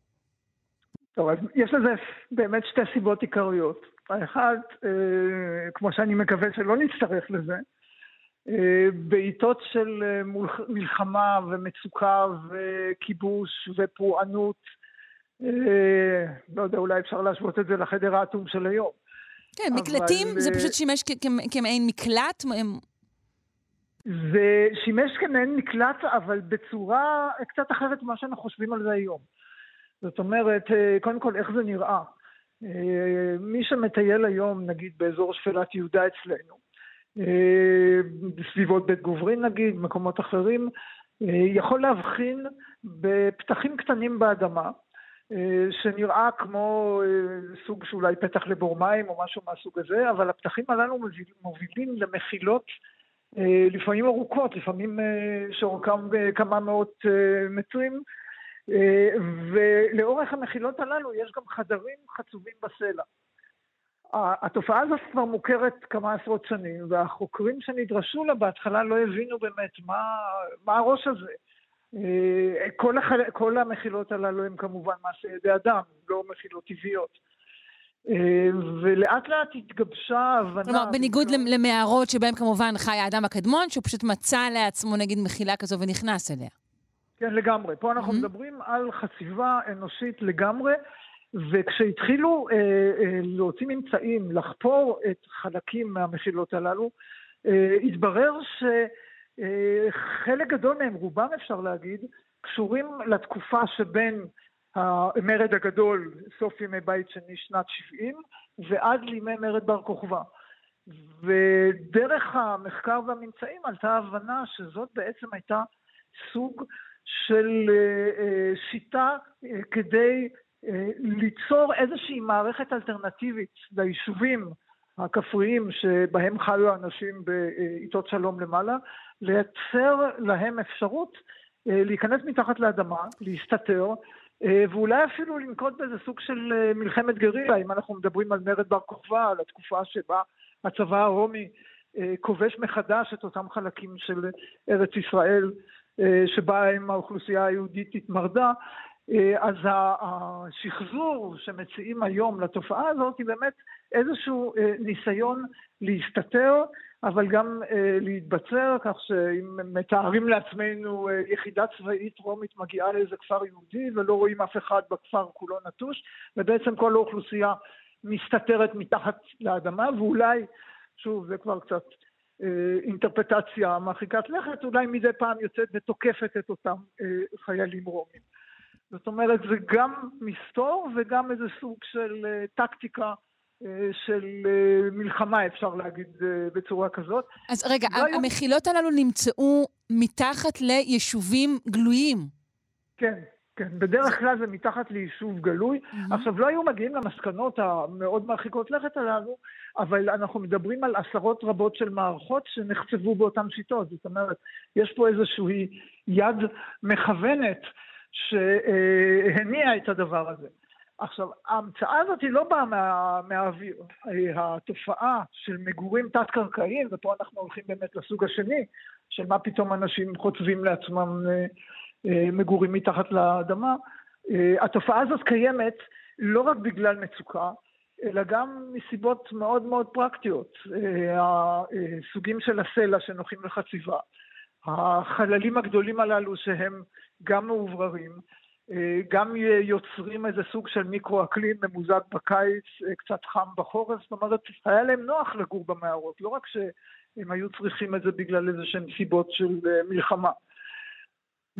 טוב, אז יש לזה באמת שתי סיבות עיקריות. האחד, אה, כמו שאני מקווה שלא נצטרך לזה, אה, בעיתות של אה, מלחמה ומצוקה וכיבוש ופורענות, לא יודע, אולי אפשר להשוות את זה לחדר האטום של היום. כן, אבל... מקלטים זה פשוט שימש כמעין מקלט? זה שימש כמעין מקלט, אבל בצורה קצת אחרת ממה שאנחנו חושבים על זה היום. זאת אומרת, אה, קודם כל, איך זה נראה? אה, מי שמטייל היום, נגיד, באזור שפלת יהודה אצלנו, אה, בסביבות בית גוברין נגיד, מקומות אחרים, יכול להבחין בפתחים קטנים באדמה, שנראה כמו סוג שאולי פתח לבור מים או משהו מהסוג הזה, אבל הפתחים הללו מובילים למחילות לפעמים ארוכות, לפעמים שאורכם כמה מאות מטרים, אה, ולאורך המחילות הללו יש גם חדרים חצובים בסלע. התופעה הזאת כבר מוכרת כמה עשרות שנים, והחוקרים שנדרשו לה בהתחלה לא הבינו באמת מה, מה הראש הזה. אה, כל, החל... כל המחילות הללו הן כמובן מעשה ידי אדם, לא מחילות טבעיות. אה, ולאט לאט התגבשה ההבנה... כלומר, בניגוד לא... למערות שבהן כמובן חי האדם הקדמון, שהוא פשוט מצא לעצמו נגיד מחילה כזו ונכנס אליה. כן, לגמרי. פה אנחנו mm-hmm. מדברים על חציבה אנושית לגמרי, וכשהתחילו אה, אה, להוציא ממצאים, לחפור את חלקים מהמחילות הללו, אה, התברר שחלק אה, גדול מהם, רובם אפשר להגיד, קשורים לתקופה שבין המרד הגדול, סוף ימי בית שני, שנת 70, ועד לימי מרד בר כוכבא. ודרך המחקר והממצאים עלתה הבנה שזאת בעצם הייתה סוג של אה, אה, שיטה אה, כדי ליצור איזושהי מערכת אלטרנטיבית ליישובים הכפריים שבהם חיו האנשים בעיתות שלום למעלה, לייצר להם אפשרות להיכנס מתחת לאדמה, להסתתר, ואולי אפילו לנקוט באיזה סוג של מלחמת גרילה, אם אנחנו מדברים על מרד בר כוכבא, על התקופה שבה הצבא הרומי כובש מחדש את אותם חלקים של ארץ ישראל שבהם האוכלוסייה היהודית התמרדה, אה, אז השחזור שמציעים היום לתופעה הזאת היא באמת איזשהו אה, ניסיון להסתתר, אבל גם להתבצר, כך שאם מתארים לעצמנו יחידה צבאית רומית מגיעה לאיזה כפר יהודי ולא רואים אף אחד בכפר כולו נטוש, ובעצם כל האוכלוסייה מסתתרת מתחת לאדמה, ואולי, שוב, זה כבר קצת אה, אינטרפטציה מרחיקת לכת, אולי מדי פעם יוצאת ותוקפת את אותם אה, חיילים רומים. זאת אומרת, זה גם מסתור וגם איזה סוג של אה, טקטיקה של מלחמה, אפשר להגיד בצורה כזאת. אז רגע, לא המחילות הללו נמצאו מתחת ליישובים גלויים. כן, כן, בדרך כלל זה מתחת ליישוב גלוי. Mm-hmm. עכשיו, לא היו מגיעים למסקנות המאוד מרחיקות לכת הללו, אבל אנחנו מדברים על עשרות רבות של מערכות שנחצבו באותן שיטות. זאת אומרת, יש פה איזושהי יד מכוונת שהניעה את הדבר הזה. עכשיו, ההמצאה הזאת היא לא באה מה, מהאוויר. התופעה של מגורים תת-קרקעיים, ופה אנחנו הולכים באמת לסוג השני, של מה פתאום אנשים חוצבים לעצמם אה, מגורים מתחת לאדמה. אה, התופעה הזאת קיימת לא רק בגלל מצוקה, אלא גם מסיבות מאוד מאוד פרקטיות. הסוגים של הסלע שנוחים לחציבה, החללים הגדולים הללו שהם גם מאובררים, גם יוצרים איזה סוג של מיקרו-אקלים ממוזג בקיץ, קצת חם בחורף, זאת אומרת, היה להם נוח לגור במערות, לא רק שהם היו צריכים את זה בגלל איזה שהן סיבות של מלחמה.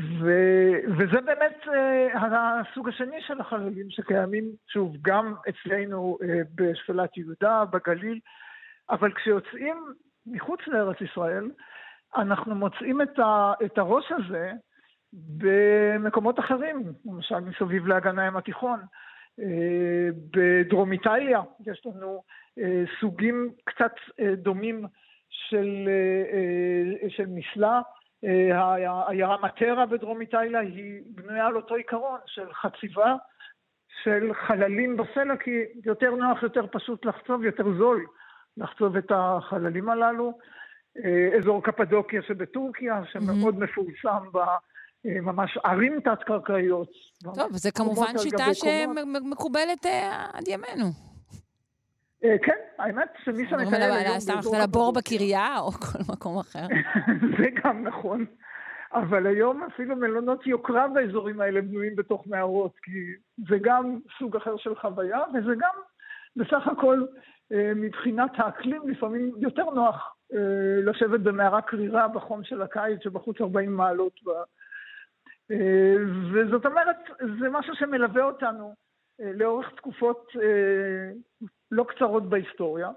ו, וזה באמת uh, הסוג השני של החללים שקיימים, שוב, גם אצלנו uh, בשפלת יהודה, בגליל, אבל כשיוצאים מחוץ לארץ ישראל, אנחנו מוצאים את, ה, את הראש הזה במקומות אחרים, למשל מסביב לאגן הים התיכון. Uh, בדרום איטליה יש לנו uh, סוגים קצת uh, דומים של, uh, uh, של מסלע. העיירה מטרה בדרום איטליה היא בנויה על אותו עיקרון של חציבה של חללים בסלע, כי יותר נוח, יותר פשוט לחצוב, יותר זול לחצוב את החללים הללו. אה, אזור קפדוקיה שבטורקיה, שמאוד mm-hmm. מפורסם בממש ערים תת-קרקעיות. טוב, זה כמובן שיטה שמקובלת אה, עד ימינו. אה, כן, האמת שמי שמטייל היום... סתם הלכת לבור בקריה או כל מקום אחר? זה גם נכון. אבל היום אפילו מלונות יוקרה באזורים האלה בנויים בתוך מערות, כי זה גם סוג אחר של חוויה, וזה גם בסך הכל אה, מבחינת האקלים לפעמים יותר נוח אה, לשבת במערה קרירה בחום של הקיץ שבחוץ 40 מעלות. וזאת אומרת, זה משהו שמלווה אותנו לאורך תקופות לא קצרות בהיסטוריה.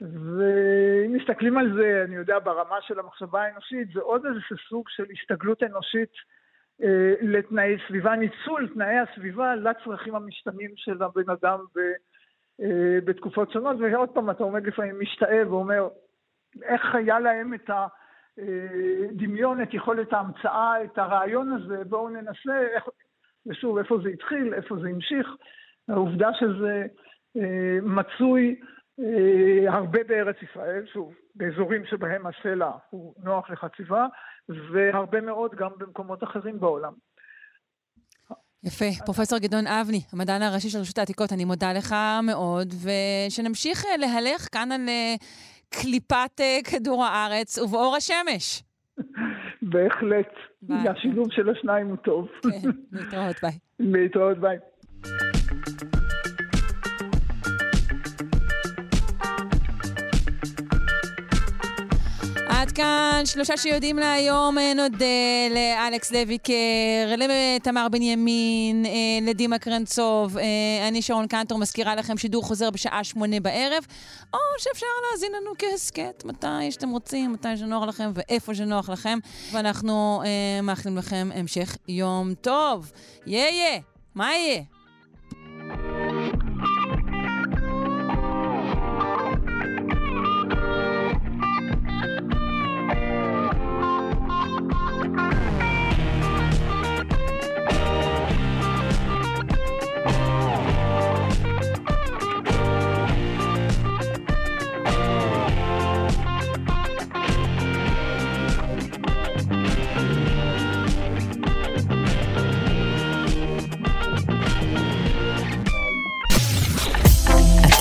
ואם מסתכלים על זה, אני יודע, ברמה של המחשבה האנושית, זה עוד איזה סוג של הסתגלות אנושית אה, לתנאי סביבה, ניצול תנאי הסביבה לצרכים המשתנים של הבן אדם ב, אה, בתקופות שונות, ועוד פעם אתה עומד לפעמים משתאה ואומר, איך היה להם את הדמיון, את יכולת ההמצאה, את הרעיון הזה, בואו ננסה, איך, ושוב, איפה זה התחיל, איפה זה המשיך. העובדה שזה אה, מצוי אה, הרבה בארץ ישראל, שוב, באזורים שבהם הסלע הוא נוח לחציבה, והרבה מאוד גם במקומות אחרים בעולם. יפה. פרופסור גדעון אבני, המדען הראשי של רשות העתיקות, אני מודה לך מאוד, ושנמשיך אה, להלך כאן על קליפת כדור הארץ ובאור השמש. בהחלט. השילוב של השניים הוא טוב. כן, להתראות, ביי. להתראות, ביי. כאן שלושה שיודעים להיום. אה, נודה לאלכס לויקר, לתמר בנימין, אה, לדימה קרנצוב. אה, אני שרון קנטור מזכירה לכם שידור חוזר בשעה שמונה בערב, או שאפשר להאזין לנו כהסכת, מתי שאתם רוצים, מתי שנוח לכם ואיפה שנוח לכם. ואנחנו מאחלים לכם המשך יום טוב. יהיה, יהיה. מה יהיה?